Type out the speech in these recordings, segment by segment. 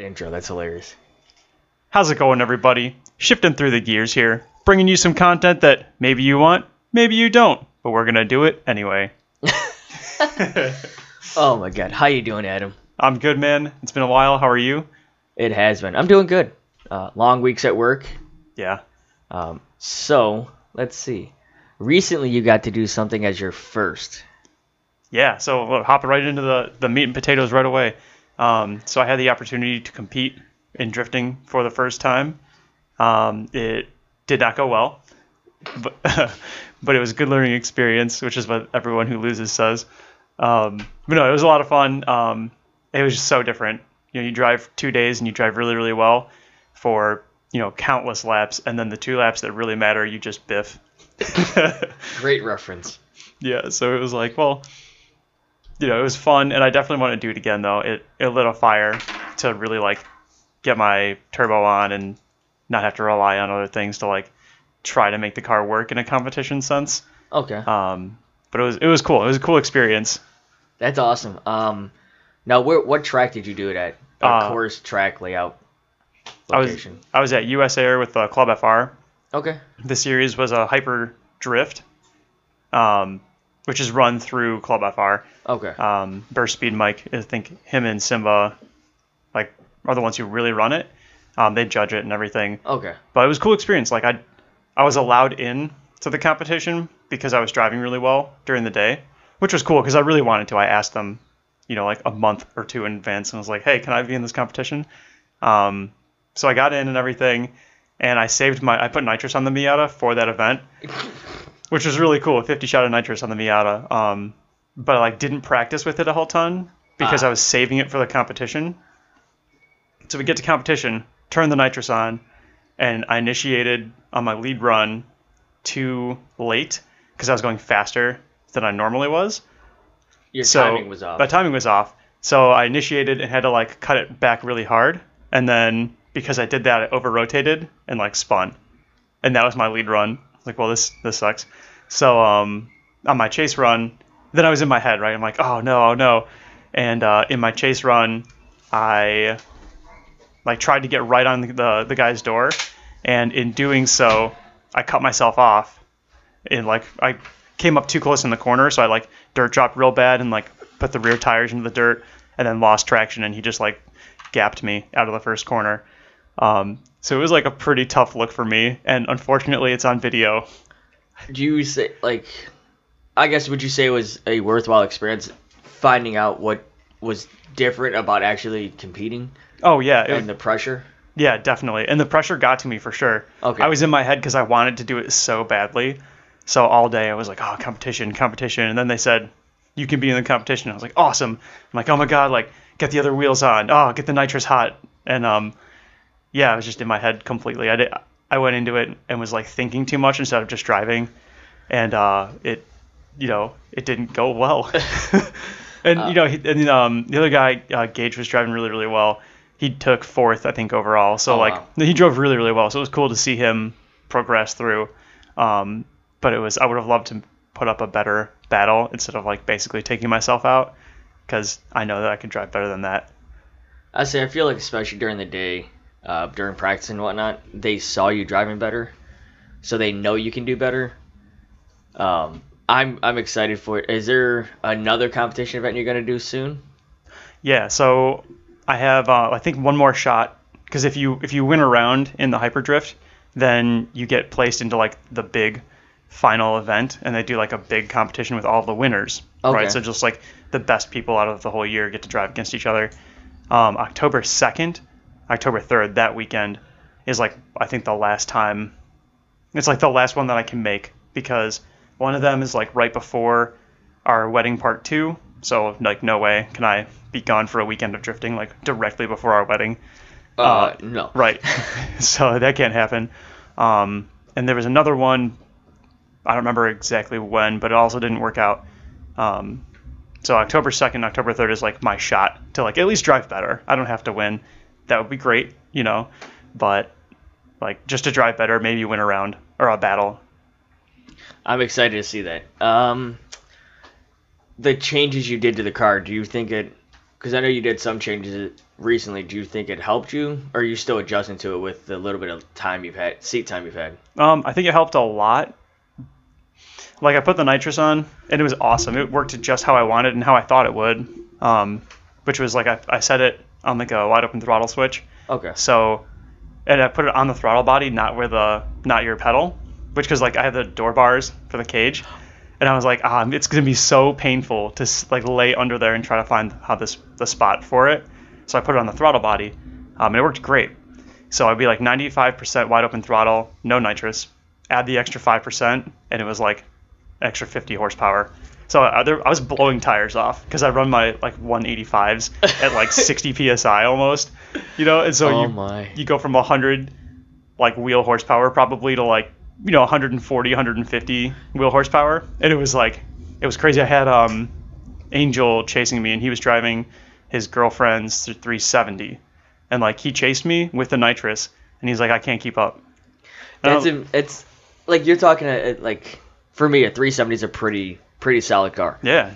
that intro. That's hilarious. How's it going, everybody? Shifting through the gears here, bringing you some content that maybe you want, maybe you don't, but we're gonna do it anyway. Oh my god, how you doing, Adam? I'm good, man. It's been a while. How are you? It has been. I'm doing good. Uh, long weeks at work. Yeah. Um, so let's see. Recently, you got to do something as your first. Yeah. So look, hopping right into the the meat and potatoes right away. Um, so I had the opportunity to compete in drifting for the first time. Um, it did not go well, but but it was a good learning experience, which is what everyone who loses says. Um, but no, it was a lot of fun. Um, it was just so different. You know, you drive two days and you drive really, really well for you know countless laps, and then the two laps that really matter, you just biff. Great reference. yeah, so it was like, well, you know, it was fun, and I definitely want to do it again. Though it it lit a fire to really like get my turbo on and not have to rely on other things to like try to make the car work in a competition sense. Okay, Um, but it was it was cool. It was a cool experience. that's awesome. Um, now where what track did you do it at? A Uh, course track layout Location. I was. I was at US Air with uh, Club FR. Okay. The series was a hyper drift, um, which is run through Club FR. Okay. um, Burst Speed Mike. I think him and Simba, like, are the ones who really run it. Um, they judge it and everything. Okay. But it was a cool experience. Like I, I was allowed in to the competition because I was driving really well during the day, which was cool because I really wanted to. I asked them, you know, like a month or two in advance, and I was like, "Hey, can I be in this competition?" Um, so I got in and everything, and I saved my. I put nitrous on the Miata for that event, which was really cool. 50 shot of nitrous on the Miata. Um, but I like didn't practice with it a whole ton because Ah. I was saving it for the competition. So we get to competition, turn the nitrous on, and I initiated on my lead run too late because I was going faster than I normally was. Your So timing was off. My timing was off. So I initiated and had to like cut it back really hard, and then because I did that, I over rotated and like spun, and that was my lead run. Was like, well, this this sucks. So um, on my chase run, then I was in my head, right? I'm like, oh no, oh no, and uh, in my chase run, I like tried to get right on the, the the guy's door, and in doing so, I cut myself off, and like I came up too close in the corner, so I like dirt dropped real bad and like put the rear tires into the dirt, and then lost traction, and he just like gapped me out of the first corner. Um, so it was like a pretty tough look for me, and unfortunately, it's on video. Do you say like? I guess would you say it was a worthwhile experience finding out what was different about actually competing Oh yeah, and the pressure? Yeah, definitely. And the pressure got to me for sure. Okay. I was in my head because I wanted to do it so badly. So all day I was like, oh, competition, competition. And then they said, you can be in the competition. I was like, awesome. I'm like, oh my God, like, get the other wheels on. Oh, get the nitrous hot. And um, yeah, I was just in my head completely. I did. I went into it and was like thinking too much instead of just driving. And uh, it, you know, it didn't go well. and, you know, he, and um, the other guy, uh, Gage, was driving really, really well he took fourth, I think, overall. So Oh, like wow. he drove really, really well. So it was cool to see him progress through. Um, but it was I would have loved to put up a better battle instead of like basically taking myself out because I know that I can drive better than that. I say I feel like especially during the day, uh, during practice and whatnot, they saw you driving better, so they know you can do better. Um, I'm I'm excited for it. Is there another competition event you're gonna do soon? Yeah. So I have uh, I think one more shot because if you if you win a round in the hyperdrift, then you get placed into like the big final event and they do like a big competition with all the winners Okay. right so just like the best people out of the whole year get to drive against each other um, october 2nd october 3rd that weekend is like i think the last time it's like the last one that i can make because one of them is like right before our wedding part two so like no way can i be gone for a weekend of drifting like directly before our wedding Uh, no. Right. so that can't happen. Um, and there was another one. I don't remember exactly when, but it also didn't work out. Um, so October second, October third is like my shot to like at least drive better. I don't have to win. That would be great, you know, but like just to drive better, maybe win a round or a battle. I'm excited to see that. Um, the changes you did to the car, do you think it? Because I know you did some changes recently, do you think it helped you, or are you still adjusting to it with the little bit of time you've had, seat time you've had? Um, I think it helped a lot. Like I put the nitrous on, and it was awesome. It worked just how I wanted and how I thought it would. Um, which was like I, I set it on like a wide open throttle switch. Okay. So, and I put it on the throttle body, not where the not your pedal, which because like I have the door bars for the cage, and I was like, ah, it's gonna be so painful to like lay under there and try to find how this the spot for it. So I put it on the throttle body, um, and it worked great. So I'd be like 95% wide open throttle, no nitrous. Add the extra 5%, and it was like extra 50 horsepower. So I, I was blowing tires off because I run my like 185s at like 60 psi almost, you know. And so oh you my. you go from 100 like wheel horsepower probably to like you know 140 150 wheel horsepower and it was like it was crazy i had um angel chasing me and he was driving his girlfriend's 370 and like he chased me with the nitrous and he's like i can't keep up And I That's it's like you're talking a, like for me a 370 is a pretty pretty solid car. yeah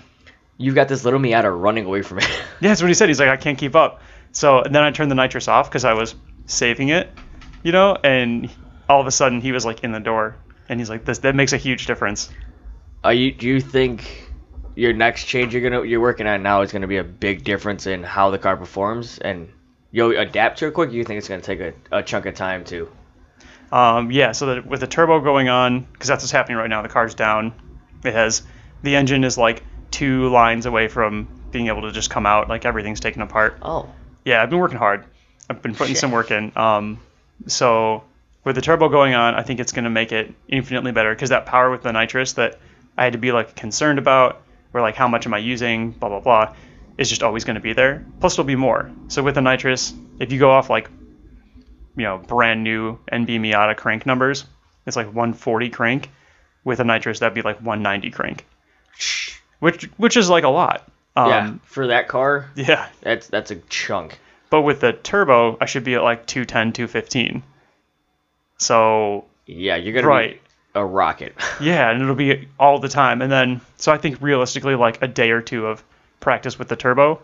You've got this little Miata running away from it. yeah that's what he said he's like i can't keep up so and then i turned the nitrous off because i was saving it you know and all of a sudden he was like in the door and he's like this that makes a huge difference Are you? Do you think your next change you're gonna you're working on now is gonna be a big difference in how the car performs and you'll adapt to it quick? Or you think it's gonna take a, a chunk of time to? Um, yeah, so that with the turbo going on, because that's what's happening right now. The car's down. It has the engine is like two lines away from being able to just come out. Like everything's taken apart. Oh, Yeah, I've been working hard. I've been putting Shit. some work in. Um, so with the turbo going on, I think it's going to make it infinitely better because that power with the nitrous that I had to be like concerned about, or like how much am I using, blah blah blah, is just always going to be there. Plus, it'll be more. So with the nitrous, if you go off like, you know, brand new NB Miata crank numbers, it's like 140 crank. With a nitrous, that'd be like 190 crank, which which is like a lot. Um, yeah. For that car, yeah. that's that's a chunk. But with the turbo, I should be at like 210, 215. So, Yeah, you're gonna right. be a rocket. Yeah, and it'll be all the time. And then, so I think realistically, like a day or two of practice with the turbo,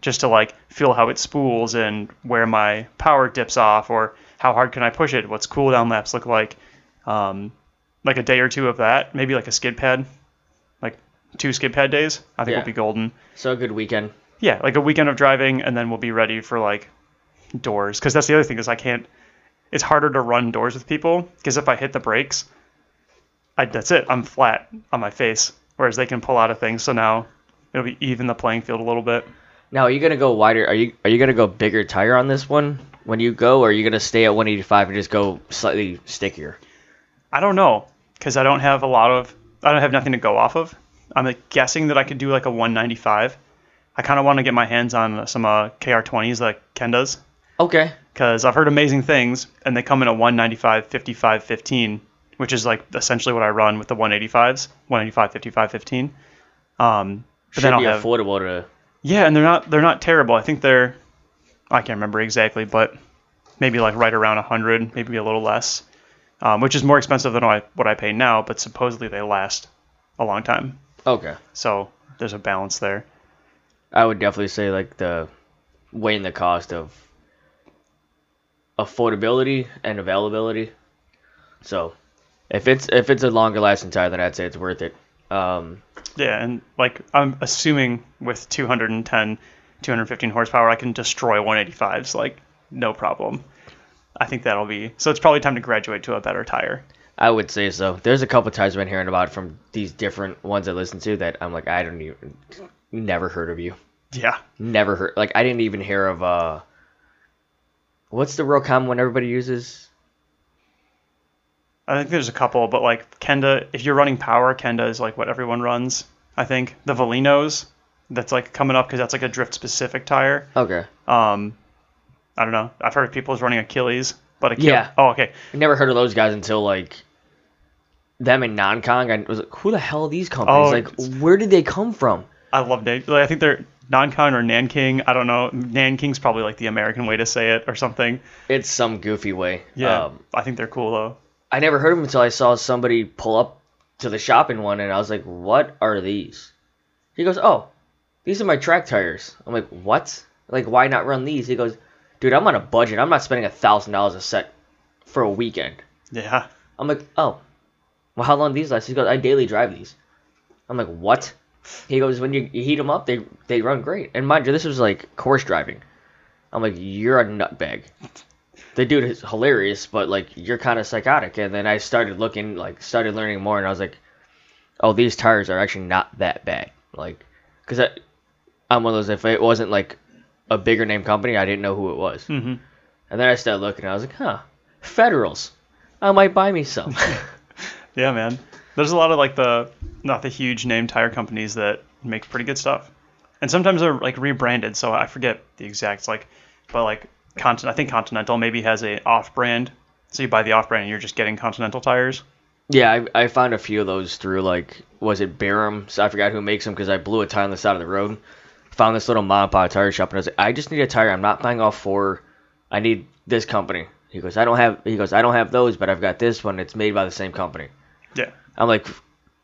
just to like feel how it spools and where my power dips off, or how hard can I push it, what's cooldown laps look like. Um, like a day or two of that, maybe like a skid pad, two skid pad days. I think Yeah. will be golden. so a good weekend. yeah, like a weekend of driving, and then we'll be ready for like doors. Because that's the other thing is I can't. It's harder to run doors with people because if I hit the brakes, I that's it. I'm flat on my face. Whereas they can pull out of things, so now it'll be even the playing field a little bit. Now, are you gonna go wider? Are you are you gonna go bigger tire on this one when you go, or are you gonna stay at 185 and just go slightly stickier? I don't know because I don't have a lot of. I don't have nothing to go off of. I'm guessing that I could do like a 195. I kind of want to get my hands on some uh, KR20s like Ken does. Okay. because I've heard amazing things, and they come in a 195, 55, 15, which is like essentially what I run with the 185s, 185, 55, 15. Um, but Should then I'll be have affordable to. yeah, and they're not they're not terrible. I think they're I can't remember exactly, but maybe like right around 100, maybe a little less, um, which is more expensive than what I, what I pay now, but supposedly they last a long time. Okay. So there's a balance there. I would definitely say like the weighing the cost of affordability and availability. So if it's if it's a longer lasting tire, then I'd say it's worth it. Um, Yeah, and like I'm assuming with 210, 215 horsepower, I can destroy 185s like no problem. I think that'll be so. It's probably time to graduate to a better tire. I would say so. There's a couple times I've been hearing about from these different ones I listen to that I'm like I don't even never heard of you. Yeah, Never heard like I didn't even hear of uh what's the real common one everybody uses? I think there's a couple, but like Kenda, if you're running power, Kenda is like what everyone runs. I think the Valinos, that's like coming up because that's like a drift specific tire. Okay. Um, I don't know. I've heard of people running Achilles, but Achilles. Yeah. Oh, okay. I never heard of those guys until like them in non-Kong. I was like, who the hell are these companies? Oh, like, where did they come from? I love Nan- like, I think they're Nankon or Nanking. I don't know. Nanking's probably like the American way to say it or something. It's some goofy way. Yeah, Um, I think they're cool though. I never heard of them until I saw somebody pull up to the shop in one, and I was like, "What are these?" He goes, "Oh, these are my track tires." I'm like, "What?" Like, why not run these? He goes, dude, I'm on a budget. I'm not spending a thousand dollars a set for a weekend. Yeah. I'm like, oh, well, how long do these last? He goes, I daily drive these. I'm like, what? He goes, when you, you heat them up, they they run great. And mind you, this was like course driving. I'm like, you're a nutbag. The dude is hilarious, but like you're kind of psychotic. And then I started looking, like, started learning more, and I was like, oh, these tires are actually not that bad. Like, because I'm one of those. If it wasn't like a bigger name company, I didn't know who it was. hmm And then I started looking, I was like, huh, Federals. I might buy me some. Yeah, man. There's a lot of like the not the huge name tire companies that make pretty good stuff, and sometimes they're like rebranded. So I forget the exact like, but like Continent, I think Continental maybe has a off-brand. So you buy the off-brand, and you're just getting Continental tires. Yeah, I, I found a few of those through like was it Barham? So I forgot who makes them because I blew a tire on the side of the road. Found this little mom and pop tire shop and I was like, I just need a tire. I'm not buying off four. I need this company. He goes, I don't have. He goes, I don't have those, but I've got this one. It's made by the same company. Yeah, I'm like,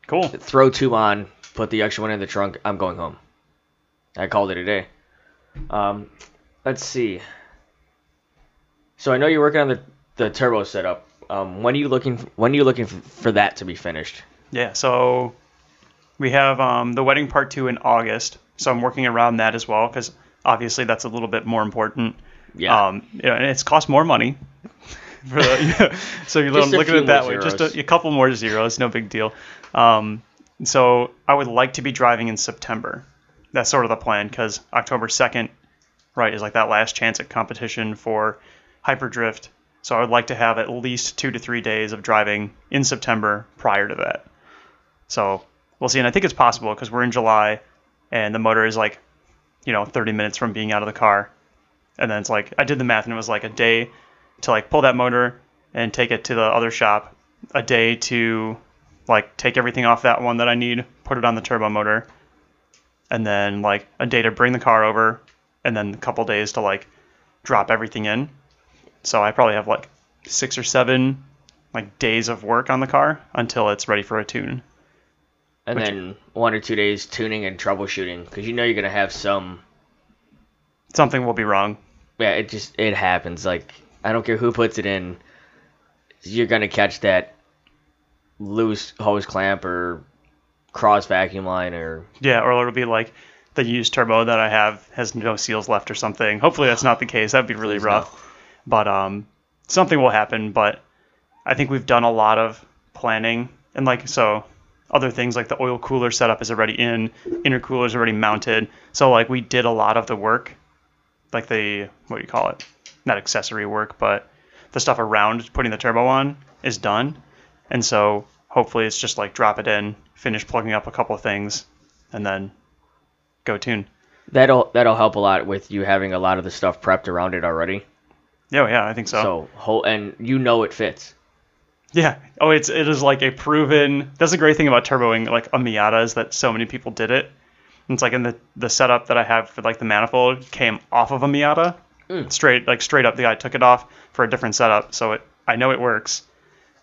cool. throw two on, put the extra one in the trunk. I'm going home. I called it a day. Um, let's see. So I know you're working on the the turbo setup. Um, when are you looking? When are you looking for that to be finished? Yeah, so we have um, the wedding part two in August. So I'm working around that as well because obviously that's a little bit more important. Yeah. Um, you know, and it's cost more money. The, so you're looking at it that way. Just a, a couple more zeros, no big deal. Um, so I would like to be driving in September. That's sort of the plan because October 2nd, right, is like that last chance at competition for Hyperdrift. So I would like to have at least two to three days of driving in September prior to that. So we'll see. And I think it's possible because we're in July and the motor is like, you know, 30 minutes from being out of the car. And then it's like, I did the math and it was like a day to like pull that motor and take it to the other shop, a day to like take everything off that one that I need, put it on the turbo motor, and then like a day to bring the car over, and then a couple days to like drop everything in. So I probably have like six or seven like days of work on the car until it's ready for a tune. And Which- then one or two days tuning and troubleshooting because you know you're gonna have some. Something will be wrong. Yeah, it just it happens. Like I don't care who puts it in, you're gonna catch that loose hose clamp or cross vacuum line or Yeah, or it'll be like the used turbo that I have has no seals left or something. Hopefully that's not the case. That'd be really Please rough. But um, something will happen. But I think we've done a lot of planning and like so other things like the oil cooler setup is already in, intercooler is already mounted. So like we did a lot of the work, like the what do you call it? Not accessory work, but the stuff around putting the turbo on is done. And so hopefully it's just like drop it in, finish plugging up a couple of things, and then go tune. that'll that'll help a lot with you having a lot of the stuff prepped around it already. Yeah, yeah, I think so. So whole and you know it fits. Yeah. Oh, it's it is like a proven. That's the great thing about turboing like a Miata is that so many people did it. And it's like in the the setup that I have for like the manifold came off of a Miata, Mm. straight like straight up. The guy took it off for a different setup, so it I know it works.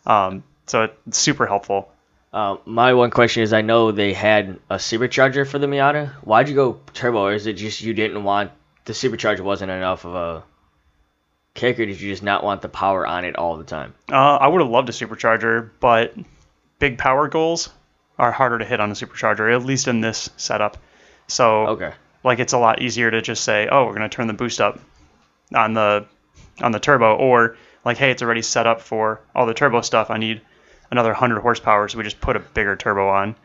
Um, so it's super helpful. Uh, my one question is, I know they had a supercharger for the Miata. Why'd you go turbo? Or is it just you didn't want the supercharger wasn't enough of a kick, or did you just not want the power on it all the time? Uh, I would have loved a supercharger, but big power goals are harder to hit on a supercharger, at least in this setup. So Okay. like it's a lot easier to just say, oh, we're gonna turn the boost up on the on the turbo, or like, hey, it's already set up for all the turbo stuff. I need another 100 horsepower, so we just put a bigger turbo on.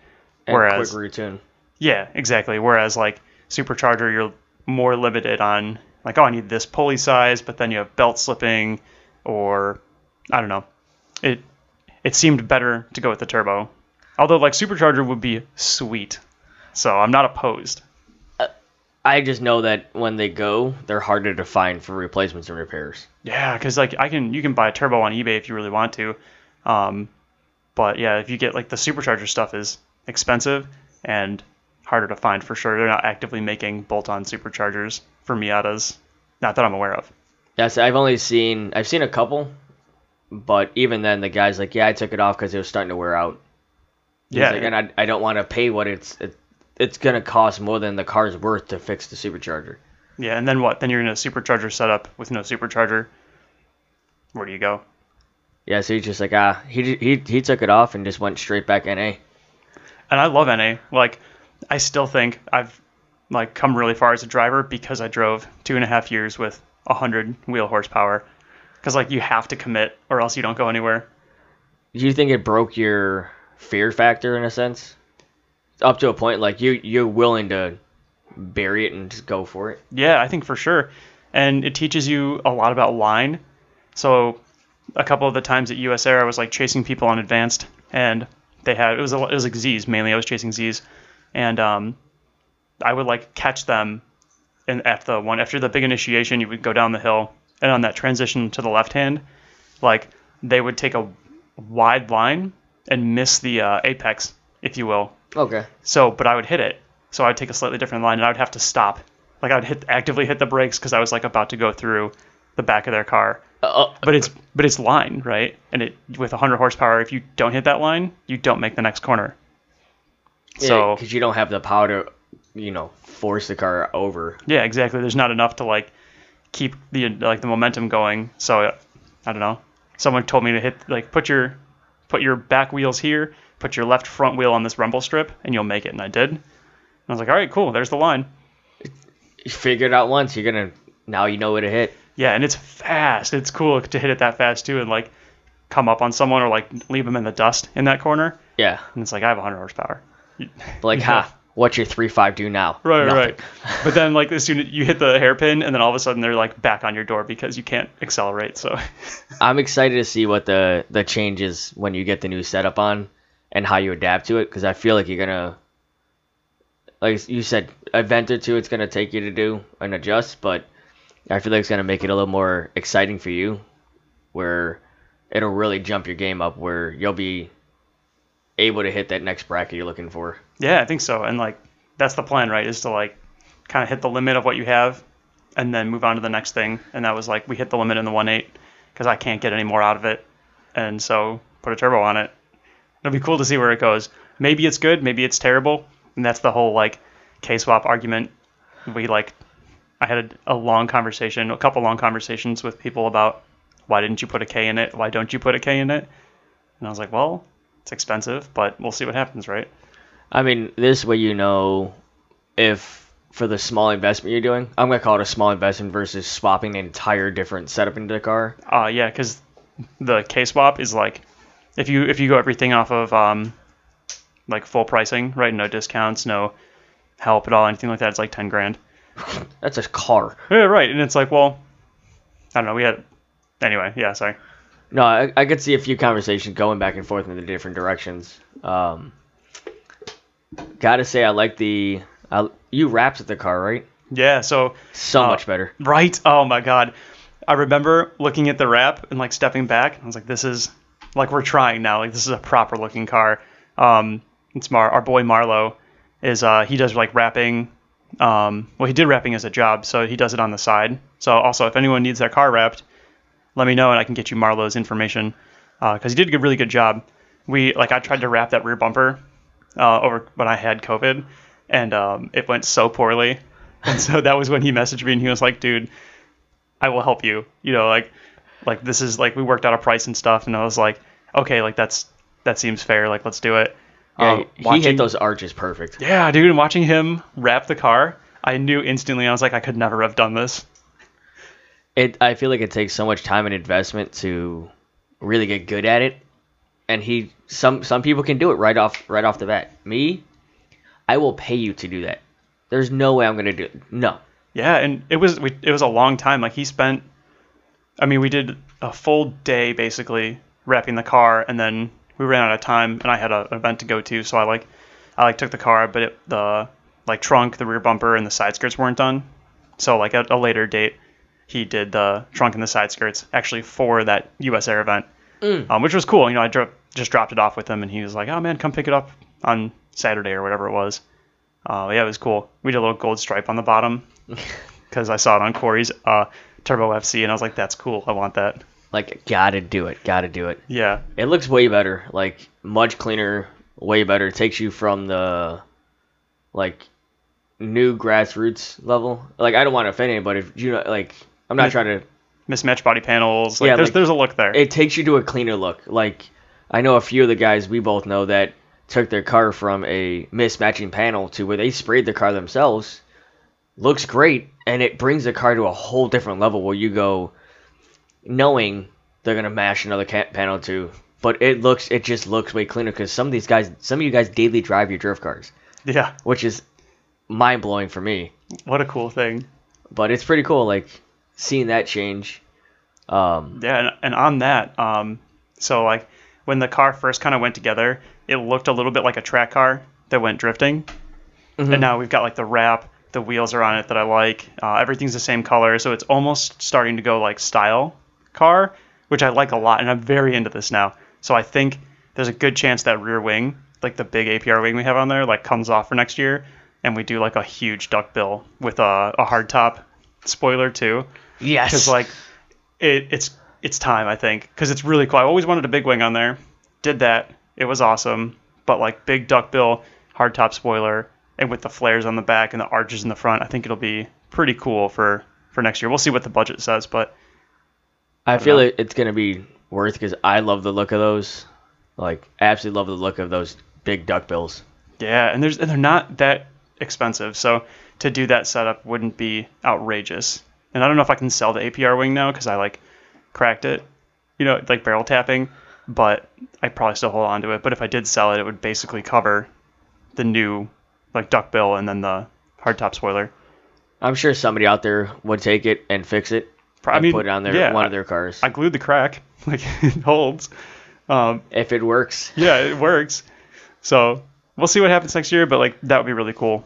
And Whereas- quick retune. Yeah, exactly. Whereas like supercharger, you're more limited on like, oh, I need this pulley size, but then you have belt slipping, or I don't know. It it seemed better to go with the turbo. Although like supercharger would be sweet, so I'm not opposed. I just know that when they go, they're harder to find for replacements and repairs. Yeah, because like I can you can buy a turbo on eBay if you really want to, um, but yeah, if you get like the supercharger stuff is expensive and harder to find for sure. They're not actively making bolt-on superchargers for Miatas, not that I'm aware of. Yes, I've only seen I've seen a couple, but even then, the guy's like, "Yeah, I took it off because it was starting to wear out." He's Yeah, like, and I, I don't want to pay what it's it, it's gonna cost more than the car's worth to fix the supercharger. Yeah, and then what? Then you're in a supercharger setup with no supercharger. Where do you go? Yeah, so he's just like ah, he he he took it off and just went straight back NA. And I love NA. Like, I still think I've like come really far as a driver because I drove two and a half years with a hundred wheel horsepower. Because like you have to commit or else you don't go anywhere. Do you think it broke your fear factor in a sense? Up to a point, like you you're willing to bury it and just go for it. Yeah, I think for sure. And it teaches you a lot about line. So a couple of the times at US Air, I was like chasing people on advanced, and they had it was a, it was like Z's mainly. I was chasing Z's, and um, I would like catch them, and at the one after the big initiation, you would go down the hill, and on that transition to the left hand, like they would take a wide line and miss the uh, apex, if you will. Okay. So, but I would hit it. So I would take a slightly different line, and I would have to stop. Like I would hit actively hit the brakes because I was like about to go through the back of their car. Uh, But it's but it's line, right? And it with 100 horsepower, if you don't hit that line, you don't make the next corner. So because you don't have the power to, you know, force the car over. yeah, exactly. There's not enough to like keep the like the momentum going. So I don't know. Someone told me to hit like put your put your back wheels here, put your left front wheel on this rumble strip, and you'll make it. And I did. And I was like, all right, cool. There's the line. You figure it out once, you're gonna now you know where to hit. Yeah, and it's fast. It's cool to hit it that fast too, and like come up on someone or like leave them in the dust in that corner. Yeah. And it's like I have 100 horsepower. Like, Yeah. ha, what's your three five do now? Right, Nothing. right. But then like as soon as you hit the hairpin, and then all of a sudden they're like back on your door because you can't accelerate. So I'm excited to see what the the changes when you get the new setup on and how you adapt to it because I feel like you're gonna like you said event or two it's gonna take you to do and adjust but I feel like it's gonna make it a little more exciting for you where it'll really jump your game up where you'll be able to hit that next bracket you're looking for. yeah, I think so. And like that's the plan, right? Is to like kind of hit the limit of what you have, and then move on to the next thing. And that was like we hit the limit in the 1.8 because I can't get any more out of it, and so put a turbo on it. It'll be cool to see where it goes. Maybe it's good, maybe it's terrible, and that's the whole like K swap argument. We like I had a, a long conversation, a couple long conversations with people about why didn't you put a K in it? Why don't you put a K in it? And I was like, well, it's expensive, but we'll see what happens, right? I mean, this way you know if for the small investment you're doing, I'm gonna call it a small investment versus swapping an entire different setup into the car. Uh, yeah, because the K swap is like if you if you go everything off of um, like full pricing, right? No discounts, no help at all, anything like that. It's like ten grand. That's a car. Yeah, right. And it's like, well, I don't know. We had anyway. Yeah, sorry. No, I, I could see a few conversations going back and forth in the different directions. Um, gotta say, I like the. I, you wrapped at the car, right? Yeah. So So Uh, much better. Right. Oh my god. I remember looking at the wrap and like stepping back. I was like, this is like we're trying now. Like this is a proper looking car. Um, it's Mar our boy Marlo is uh he does like wrapping. Um, well he did wrapping as a job, so he does it on the side. So also if anyone needs their car wrapped, let me know and I can get you Marlo's information because he did a really good job. We like I tried to wrap that rear bumper uh, over when I had COVID, and um, it went so poorly. And so that was when he messaged me and he was like, "Dude, I will help you." You know, like like this is like we worked out a price and stuff, and I was like, "Okay, like that's that seems fair. Like let's do it." Yeah, Uh, he watching- hit those arches perfect. Yeah, dude, and watching him wrap the car, I knew instantly. I was like, I could never have done this. It. I feel like it takes so much time and investment to really get good at it, and he. Some some people can do it right off right off the bat. Me, I will pay you to do that. There's no way I'm gonna do it. No. Yeah, and it was we, it was a long time. Like he spent, I mean, we did a full day basically wrapping the car, and then we ran out of time, and I had a, an event to go to, so I like I like took the car, but it, the like trunk, the rear bumper, and the side skirts weren't done. So like at a later date, he did the trunk and the side skirts actually for that U.S. Air event, um, which was cool. You know, I dro- just dropped it off with him, and he was like, "Oh man, come pick it up on Saturday or whatever it was." Uh, yeah, it was cool. We did a little gold stripe on the bottom because I saw it on Corey's uh, Turbo FC, and I was like, "That's cool. I want that." Like gotta do it. Gotta do it. Yeah, It looks way better, like much cleaner, way better. It takes you from the like new grassroots level. Like I don't want to offend anybody. If you know, like I'm not trying to. mismatch body panels. Like Yeah, there's like- there's a look there. It takes you to a cleaner look. Like I know a few of the guys we both know that took their car from a mismatching panel to where they sprayed the car themselves. Looks great, and it brings the car to a whole different level where you go, knowing they're gonna mash another ca- panel too. But it looks, it just looks way cleaner because some of these guys, some of you guys daily drive your drift cars, yeah. which is mind blowing for me. What a cool thing. But it's pretty cool, like seeing that change. Um, Yeah, and, and on that, um, so like when the car first kind of went together, it looked a little bit like a track car that went drifting. Mhm. And now we've got like the wrap, the wheels are on it that I like. Uh, everything's the same color, so it's almost starting to go like style car, which I like a lot, and I'm very into this now. So I think there's a good chance that rear wing, like the big APR wing we have on there, like comes off for next year, and we do like a huge duckbill with a, a hard top spoiler too yes, because like it, it's it's time I think because it's really cool. I always wanted a big wing on there. Did that. It was awesome. But like big duck duckbill, hardtop spoiler, and with the flares on the back and the arches in the front, I think it'll be pretty cool for for next year. We'll see what the budget says, but I feel know. it's gonna be worth because I love the look of those. Like, I absolutely love the look of those big duck bills. yeah, and there's and they're not that expensive, so to do that setup wouldn't be outrageous. And I don't know if I can sell the APR wing now because I like cracked it, you know, like barrel tapping. But I probably still hold on to it. But if I did sell it, it would basically cover the new like duckbill and then the hardtop spoiler. I'm sure somebody out there would take it and fix it. Pro- I mean, put it on their yeah, one of their cars. I glued the crack, like it holds. Um, if it works, yeah, it works. So we'll see what happens next year, but like that would be really cool.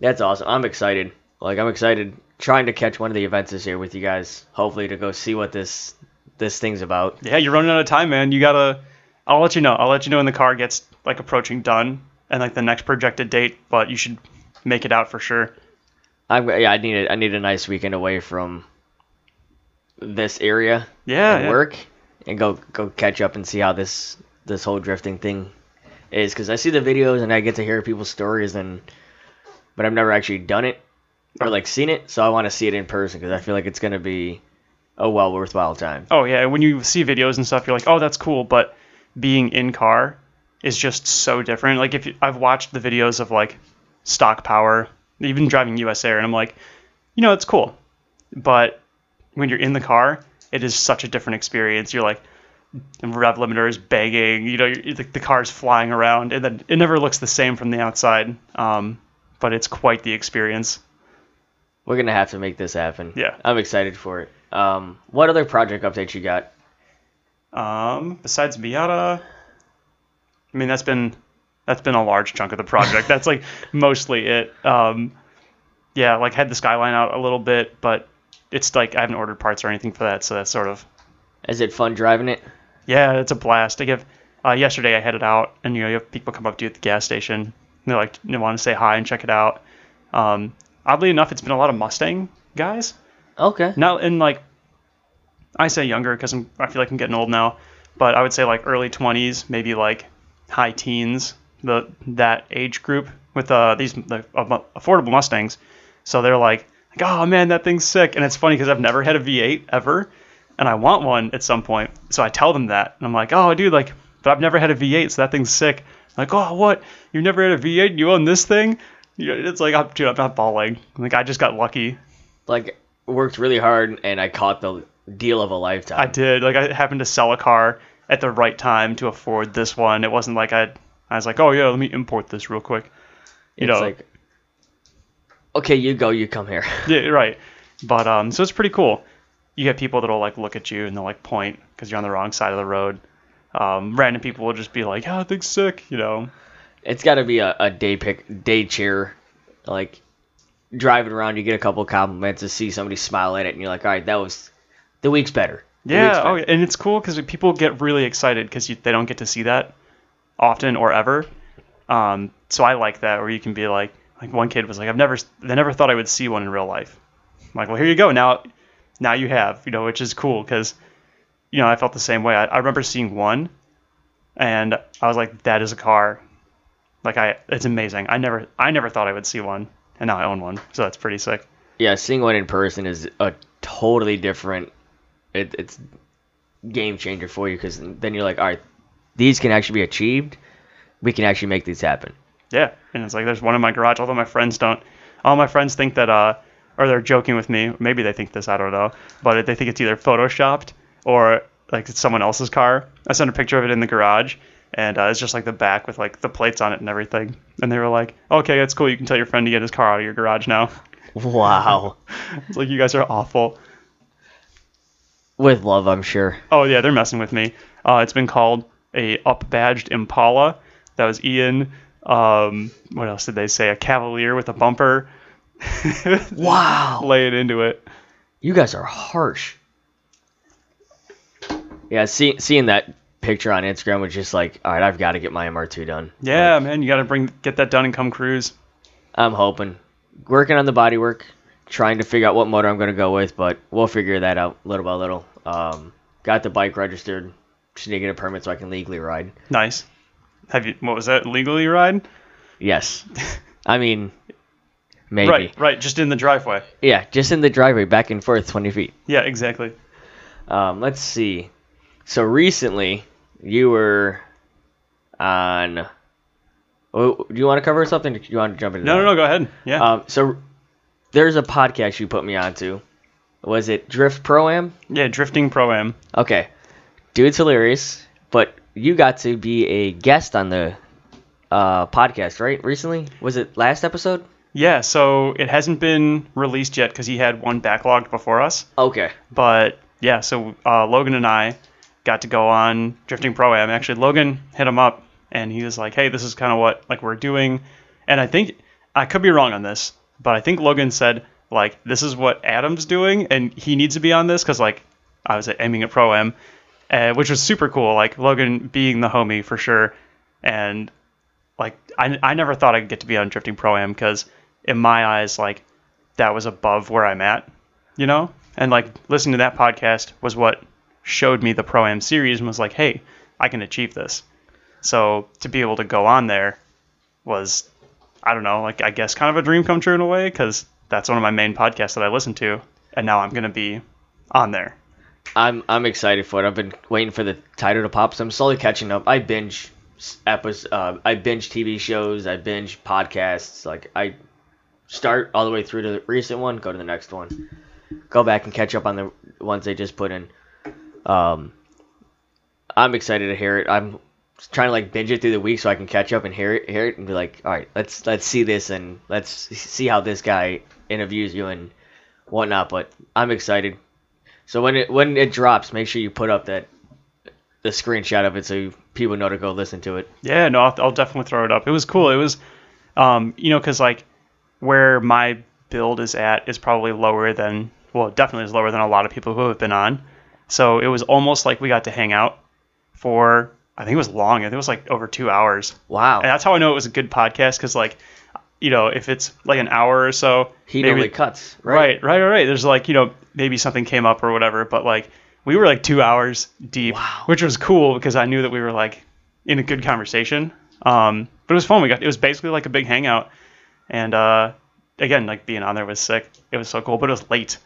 that's awesome. I'm excited. Like, I'm excited trying to catch one of the events this year with you guys. Hopefully, to go see what this this thing's about. Yeah, you're running out of time, man. You gotta. I'll let you know. I'll let you know when the car gets like approaching done and like the next projected date. But you should make it out for sure. I'm yeah. I need a, I need a nice weekend away from this area Yeah. and yeah. work and go go catch up and see how this this whole drifting thing is because I see the videos and I get to hear people's stories and but I've never actually done it or like seen it so I want to see it in person because I feel like it's gonna be a well worthwhile time. Oh yeah. When you see videos and stuff, you're like, oh, that's cool. But being in car is just so different. Like if you, I've watched the videos of like stock power, even driving US Air, and I'm like, you know, it's cool. But when you're in the car, it is such a different experience. You're like, rev limiter is banging, you know, the, the car's flying around, and then it never looks the same from the outside. Um, but it's quite the experience. We're gonna have to make this happen. Yeah. I'm excited for it. Um, what other project updates you got? Um, besides Miata, I mean that's been that's been a large chunk of the project. that's like mostly it. Um, yeah, like had the skyline out a little bit, but it's like I haven't ordered parts or anything for that, so that's sort of Is it fun driving it? yeah, it's a blast. I give uh, yesterday I headed out, and you know you have people come up to you at the gas station. And they're like they want to say hi and check it out. Um, oddly enough, it's been a lot of Mustang guys. Okay. Now, in like, I say younger because I'm I feel like I'm getting old now, but I would say like early 20s, maybe like high teens, the that age group with uh these the, uh, affordable Mustangs. So they're like, like, oh man, that thing's sick, and it's funny because I've never had a V8 ever, and I want one at some point. So I tell them that, and I'm like, oh dude, like, but I've never had a V8, so that thing's sick. Like, oh what? You've never had a V8? You own this thing? It's like, I'm, dude, I'm not bawling. Like, I just got lucky. Like worked really hard and I caught the deal of a lifetime. I did. Like I happened to sell a car at the right time to afford this one. It wasn't like I I was like, "Oh yeah, let me import this real quick." You it's know. like okay, you go, you come here. yeah, right. But um so it's pretty cool. You get people that'll like look at you and they'll like point cuz you're on the wrong side of the road. Um, random people will just be like, "Oh, thing's sick," you know. It's got to be a, a day pick, day cheer, like driving around. You get a couple compliments to see somebody smile at it, and you're like, all right, that was the week's better. The Yeah, oh, better." yeah, and it's cool because people get really excited because they don't get to see that often or ever. Um, so I like that where you can be like, like one kid was like, I've never, they never thought I would see one in real life. I'm like, well, here you go. Now, now you have, you know, which is cool because, you know, I felt the same way. I, I remember seeing one, and I was like, that is a car. Like I, it's amazing. I never, I never thought I would see one. and now I own one, so that's pretty sick. Yeah, seeing one in person is a totally different. It, it's game changer for you because then you're like, all right, these can actually be achieved. We can actually make these happen. Yeah, and it's like there's one in my garage. Although my friends don't, all my friends think that, uh, or they're joking with me. Maybe they think this. I don't know, but they think it's either photoshopped or like it's someone else's car. I sent a picture of it in the garage, and uh, it's just like the back with like the plates on it and everything. And they were like, "Okay, that's cool. You can tell your friend to get his car out of your garage now." Wow. it's like you guys are awful. With love, I'm sure. Oh yeah, they're messing with me. Uh, it's been called a up badged Impala. That was Ian. Um, what else did they say? A Cavalier with a bumper. Wow. Lay it into it. You guys are harsh. Yeah, see, seeing that picture on Instagram was just like, all right, I've got to get my MR2 done. Yeah, man, you gotta bring get that done and come cruise. I'm hoping. Working on the bodywork, trying to figure out what motor I'm going to go with, but we'll figure that out little by little. Um, got the bike registered, just need to get a permit so I can legally ride. Nice. Have you? What was that? Legally ride? Yes. I mean, maybe. Right, right. Just in the driveway. Yeah, just in the driveway, back and forth 20 feet. Yeah, exactly. Um, let's see. So recently, you were on. Oh, do you want to cover something? Do you want to jump into No, that? no, no. Go ahead. Yeah. Um, so there's a podcast you put me onto. Was it Drift Pro Am? yeah, drifting pro am. Okay, dude's hilarious. But you got to be a guest on the uh, podcast, right? Recently, was it last episode? Yeah. So it hasn't been released yet because he had one backlogged before us. Okay. But yeah, so uh, Logan and I got to go on drifting pro am. Actually, Logan hit him up and he was like, "Hey, this is kind of what like we're doing." And I think I could be wrong on this, but I think Logan said like this is what Adam's doing and he needs to be on this because like I was aiming at pro am, uh, which was super cool. Like Logan being the homie for sure, and like I, I never thought I'd get to be on drifting pro am because in my eyes like that was above where I'm at, you know. And like listening to that podcast was what showed me the pro am series and was like, hey, I can achieve this. So to be able to go on there was, I don't know, like I guess kind of a dream come true in a way because that's one of my main podcasts that I listen to, and now I'm gonna be on there. I'm I'm excited for it. I've been waiting for the title to pop, so I'm slowly catching up. I binge episodes, uh, I binge TV shows, I binge podcasts. Like I start all the way through to the recent one, go to the next one, go back and catch up on the ones they just put in. Um, I'm excited to hear it. I'm trying to like binge it through the week so I can catch up and hear it, hear it, and be like, all right, let's let's see this and let's see how this guy interviews you and whatnot. But I'm excited. So when it when it drops, make sure you put up that the screenshot of it so people know to go listen to it. Yeah, no, I'll, I'll definitely throw it up. It was cool. It was, um, you know, because like where my build is at is probably lower than, well, definitely is lower than a lot of people who have been on. So it was almost like we got to hang out for, I think it was long. I think it was like over two hours. Wow, And that's how I know it was a good podcast because like, you know, if it's like an hour or so, he maybe- normally cuts, right? right, right, right, right. There's like, you know, maybe something came up or whatever, but like we were like two hours deep, Wow. which was cool because I knew that we were like in a good conversation. Um, but it was fun. We got it was basically like a big hangout, and uh, again, like being on there was sick. It was so cool, but it was late,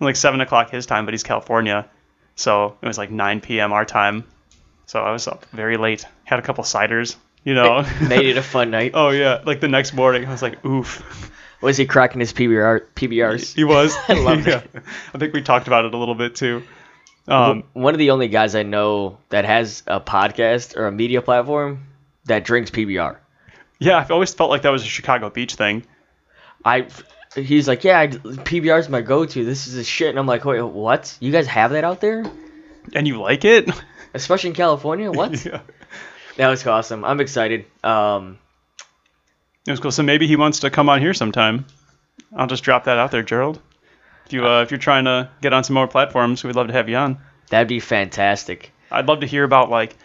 like seven o'clock his time, but he's California, so it was like 9 p.m. our time. So I was up very late. Had a couple ciders, you know. Made it a fun night. oh yeah, like the next morning, I was like, oof. Was he cracking his PBR PBRs? He was. I love yeah. I think we talked about it a little bit too. Um, One of the only guys I know that has a podcast or a media platform that drinks PBR. yeah, I've always felt like that was a Chicago Beach thing. I he's like, yeah, I, PBR is my go-to. This is a shit, and I'm like, wait, what? You guys have that out there, And you like it? especially in California? What? yeah. that was awesome. I'm excited. Um, It was cool. So maybe he wants to come on here sometime. I'll just drop that out there, Gerald. If you uh, if you're trying to get on some more platforms, we'd love to have you on. that'd be fantastic. I'd love to hear about like,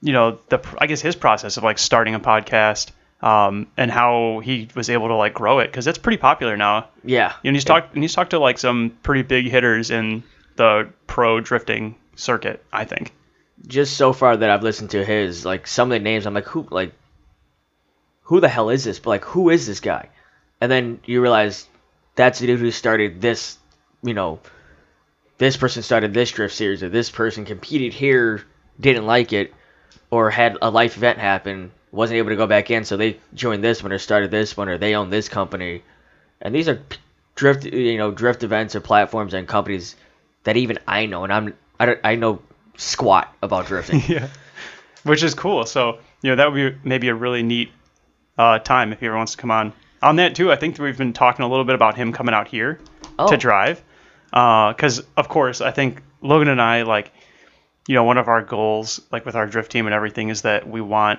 you know, the I guess his process of like starting a podcast, um, and how he was able to like grow it because it's pretty popular now. Yeah. And he's talked and he's talked to like some pretty big hitters in the pro drifting circuit. I think. Just so far that I've listened to his, like some of the names, I'm like, who, like, who the hell is this? But like, who is this guy? and then you realize that's the dude who started this, you know, this person started this drift series, or this person competed here, didn't like it, or had a life event happen, wasn't able to go back in, so they joined this one or started this one, or they own this company, and these are drift, you know, drift events or platforms and companies that even I know, and I'm I, don't, I know squat about drifting. yeah, which is cool. So you know that would be maybe a really neat uh, time if he ever wants to come on. On that too, I think we've been talking a little bit about him coming out here Oh. to drive, because of course I think Logan and I like, you know, one of our goals like with our drift team and everything is that we want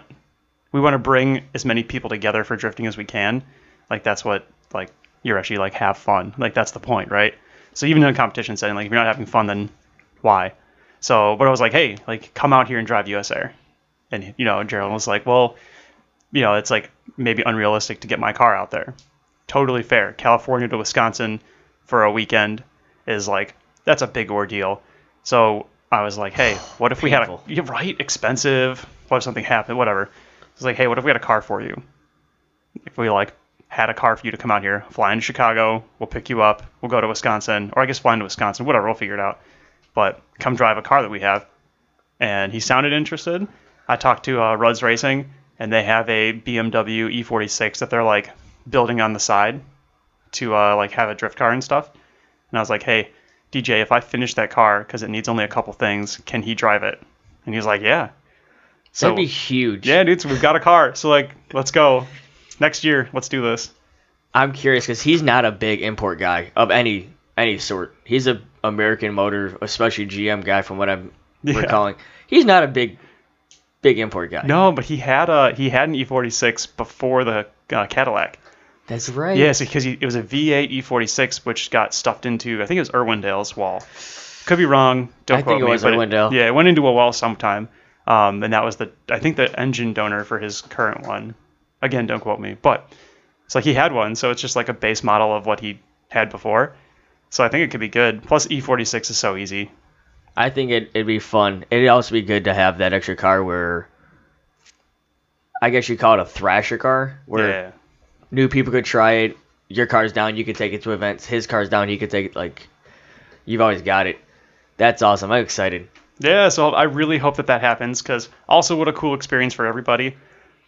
we want to bring as many people together for drifting as we can. Like that's what like you're actually like have fun. Like that's the point, right? So even in a competition setting, like if you're not having fun, then why? So, but I was like, hey, like come out here and drive US Air, and you know, Gerald was like, well, you know, it's like maybe unrealistic to get my car out there. Totally fair. California to Wisconsin for a weekend is like that's a big ordeal. So I was like, hey, what if we had a right expensive? What if something happened? Whatever. It's like, hey, what if we had a car for you? If we like had a car for you to come out here, fly into Chicago, we'll pick you up, we'll go to Wisconsin, or I guess fly into Wisconsin, whatever, we'll figure it out. But come drive a car that we have. And he sounded interested. I talked to uh, Rudd's Racing, and they have a BMW E46 that they're like building on the side to uh, like have a drift car and stuff. And I was like, hey, DJ, if I finish that car because it needs only a couple things, can he drive it? And he was like, yeah. So That'd be huge. yeah, dude, we've got a car. So like, let's go. Next year, let's do this. I'm curious because he's not a big import guy of any any sort. He's a American motor, especially GM guy, from what I'm Yeah. recalling. He's not a big big import guy. No, but he had a he had an E46 before the uh, Cadillac. that's right. Yes, because it was a V8 E46 which got stuffed into I think it was Irwindale's wall. Could be wrong. Don't I quote think it me. was but Irwindale. yeah, it went into a wall sometime, um, and that was the I think the engine donor for his current one. Again, don't quote me, but it's like he had one, so it's just like a base model of what he had before. So I think it could be good. Plus E46 is so easy. I think it, it'd be fun. It'd also be good to have that extra car where I guess you call it a thrasher car, where Yeah. new people could try it. Your car's down, you could take it to events. His car's down, you could take it. Like, you've always got it. That's awesome. I'm excited. Yeah, so I really hope that that happens because also what a cool experience for everybody.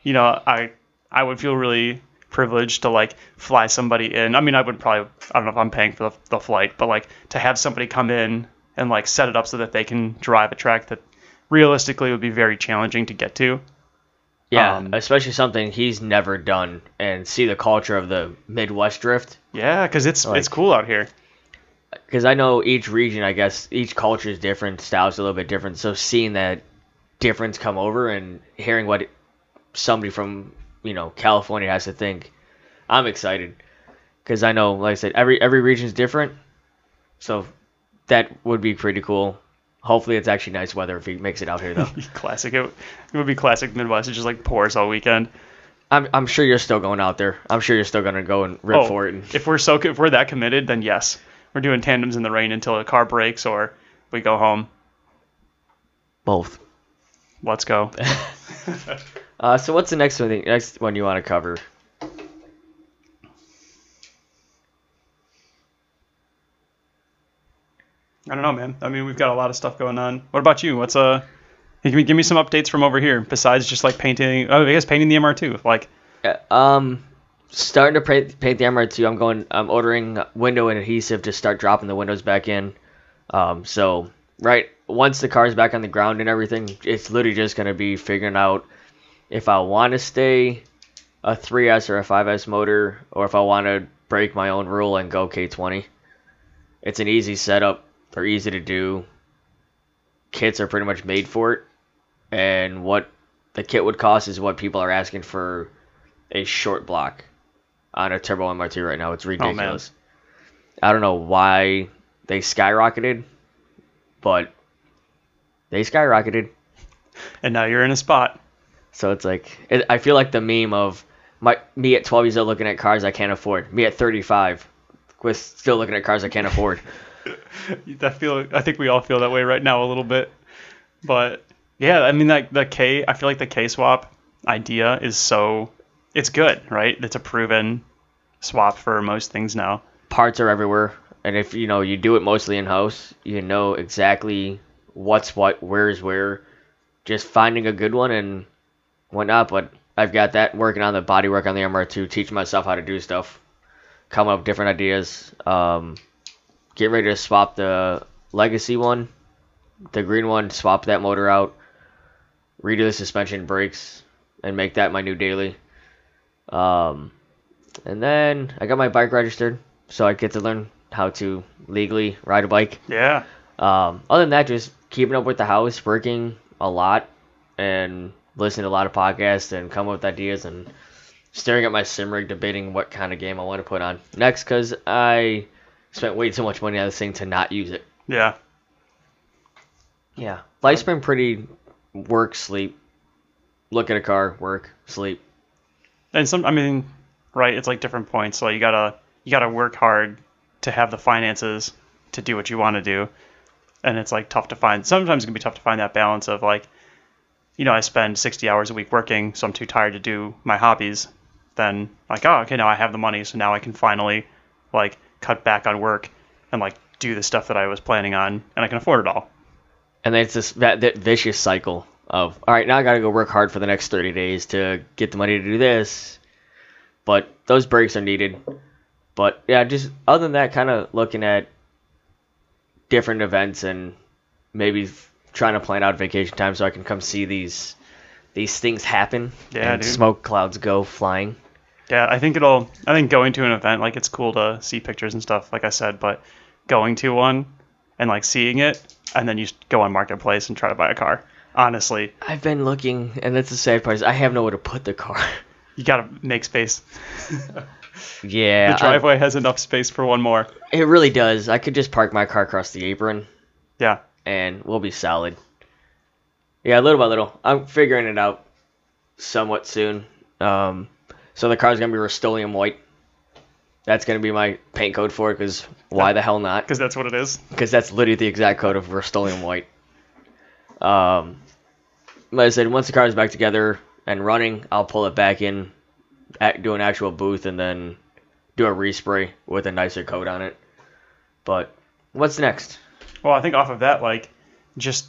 You know, I I would feel really privileged to like fly somebody in. I mean, I would probably I don't know if I'm paying for the, the flight, but like to have somebody come in and like set it up so that they can drive a track that realistically would be very challenging to get to. Yeah, Um, especially something he's never done, and see the culture of the Midwest drift. Yeah, because it's Like- it's cool out here. Because I know each region, I guess each culture is different, styles a little bit different. So seeing that difference come over and hearing what somebody from you know California has to think, I'm excited. Because I know, like I said, every every region is different. So that would be pretty cool. Hopefully, it's actually nice weather if he makes it out here, though. classic. It, it would be classic Midwest. It just like pours all weekend. I'm, I'm sure you're still going out there. I'm sure you're still gonna go and rip Oh, for it. And, if we're so if we're that committed, then yes, we're doing tandems in the rain until the car breaks or we go home. both. Let's go. Uh, so what's the next one? Next one you want to cover? I don't know, man. I mean, we've got a lot of stuff going on. What about you? What's uh? Give me, give me some updates from over here besides just like painting. Oh, I guess painting the MR2. Like, Yeah, um, starting to paint, paint the MR2. I'm going. I'm ordering window and adhesive to start dropping the windows back in. Um, so right once the car's back on the ground and everything, it's literally just gonna be figuring out if I want to stay a 3S or a 5S motor, or if I want to break my own rule and go K20. It's an easy setup. They're easy to do. Kits are pretty much made for it, and what the kit would cost is what people are asking for a short block on a turbo MR2 right now. It's oh, ridiculous. I don't know why they skyrocketed, but they skyrocketed. and now you're in a spot. So it's like it, I feel like the meme of my me at 12 years old looking at cars I can't afford. Me at 35 with still looking at cars I can't afford. That feel. I think we all feel that way right now a little bit. But yeah, I mean, like the K. I feel like the K swap idea is so. It's good, right? It's a proven swap for most things now. parts are everywhere and if you know you do it mostly in house you know exactly what's what where's where just finding a good one and whatnot but i've got that working on the body work on the mr2 teaching myself how to do stuff coming up with different ideas um, getting ready to swap the legacy one the green one swap that motor out redo the suspension brakes and make that my new daily um, and then I got my bike registered, so I get to learn how to legally ride a bike. Yeah. Um, other than that, just keeping up with the house, working a lot, and listening to a lot of podcasts and coming up with ideas and staring at my sim rig, debating what kind of game I want to put on next because I spent way too much money on this thing to not use it. Yeah. Yeah, life's been pretty work, sleep, look at a car, work, sleep. And some, I mean, right? It's like different points. So you gotta you gotta work hard to have the finances to do what you want to do, and it's like tough to find. Sometimes it can be tough to find that balance of like, you know, I spend 60 hours a week working, so I'm too tired to do my hobbies. Then like, oh, okay, now I have the money, so now I can finally like cut back on work and like do the stuff that I was planning on, and I can afford it all. And it's this that, that vicious cycle of all right, now I got to go work hard for the next 30 days to get the money to do this. But those breaks are needed. But yeah, just other than that, kind of looking at different events and maybe trying to plan out vacation time so I can come see these these things happen Yeah, and dude. smoke clouds go flying. Yeah, I think it'll. I think going to an event like it's cool to see pictures and stuff, like I said, but going to one and like seeing it, and then you go on marketplace and try to buy a car. Honestly, I've been looking, and that's the sad part is I have nowhere to put the car. you gotta make space. yeah, the driveway has enough space for one more. it really does. I could just park my car across the apron Yeah, and we'll be solid. Yeah, little by little. I'm figuring it out somewhat soon. Um, so the car's gonna be Rust-Oleum white. That's gonna be my paint code for it. Cause why the hell not? because that's what it is. Because that's literally the exact code of Rust-Oleum white. Um, like I said, once the car is back together and running, I'll pull it back in, do an actual booth, and then do a respray with a nicer coat on it. But what's next? Well, I think off of that, like, just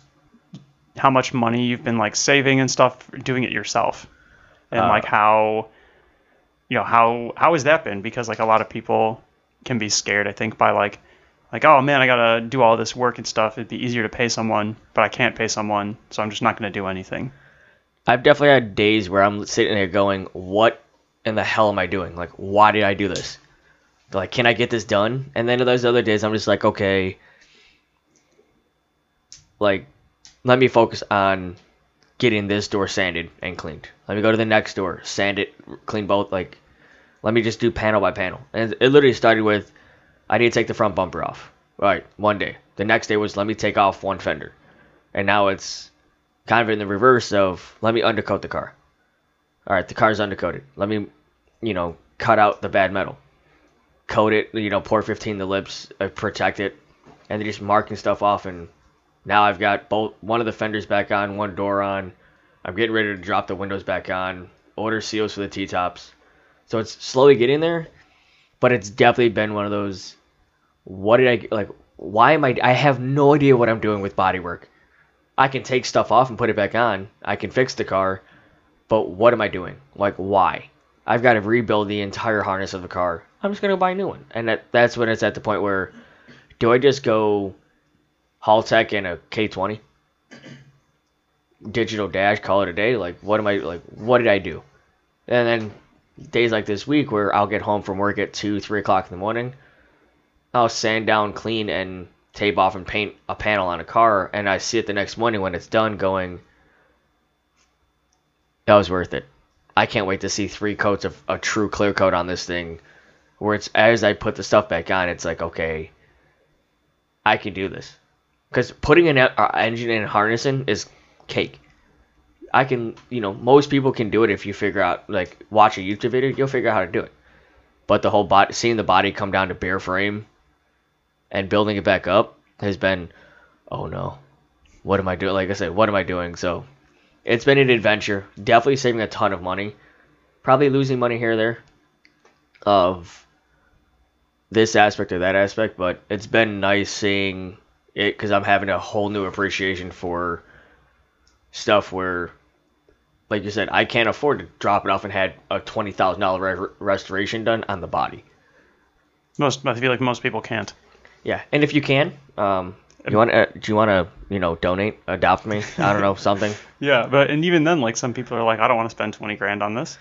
how much money you've been like saving and stuff doing it yourself, and Uh, like how, you know, how how has that been? Because like a lot of people can be scared, I think, by like, like oh man, I gotta do all this work and stuff. It'd be easier to pay someone, but I can't pay someone, so I'm just not gonna do anything. I've definitely had days where I'm sitting there going, "What in the hell am I doing? Like, why did I do this? Like, can I get this done?" And then those other days, I'm just like, "Okay, like, let me focus on getting this door sanded and cleaned. Let me go to the next door, sand it, clean both. Like, let me just do panel by panel." And it literally started with, I need to take the front bumper off. All right, one day. The next day was, let me take off one fender, and now it's kind of in the reverse of let me undercoat the car. All right, the car's undercoated. Let me, you know, cut out the bad metal, coat it, you know, POR-15 the lips, uh, protect it, and then just marking stuff off. And now I've got both one of the fenders back on, one door on. I'm getting ready to drop the windows back on. Order seals for the T tops. So it's slowly getting there, but it's definitely been one of those. What did I like? Why am I? I have no idea what I'm doing with bodywork. I can take stuff off and put it back on. I can fix the car, but what am I doing? Like, why? I've got to rebuild the entire harness of the car. I'm just gonna buy a new one, and that, that's when it's at the point where, do I just go, Haltech and a K20, digital dash, call it a day? Like, what am I like? What did I do? And then days like this week where I'll get home from work at two, three o'clock in the morning, I'll sand down, clean, and tape off and paint a panel on a car, and I see it the next morning when it's done, going, that was worth it. I can't wait to see three coats of a true clear coat on this thing, where it's as I put the stuff back on, it's like, okay, I can do this. Because putting an uh, engine in harnessing is cake. I can, you know, most people can do it if you figure out, like, watch a YouTube video, you'll figure out how to do it. But the whole body, seeing the body come down to bare frame and building it back up has been, oh no, what am I doing? Like I said, what am I doing? So it's been an adventure. Definitely saving a ton of money. Probably losing money here or there. of this aspect or that aspect, but it's been nice seeing it because I'm having a whole new appreciation for stuff where, like you said, I can't afford to drop it off and had a twenty thousand dollar re- restoration done on the body. Most I feel like most people can't. Yeah, and if you can, um, you want uh, do you want to you know donate, adopt me? I don't know something. Yeah, but and even then, like some people are like, I don't want to spend twenty grand on this.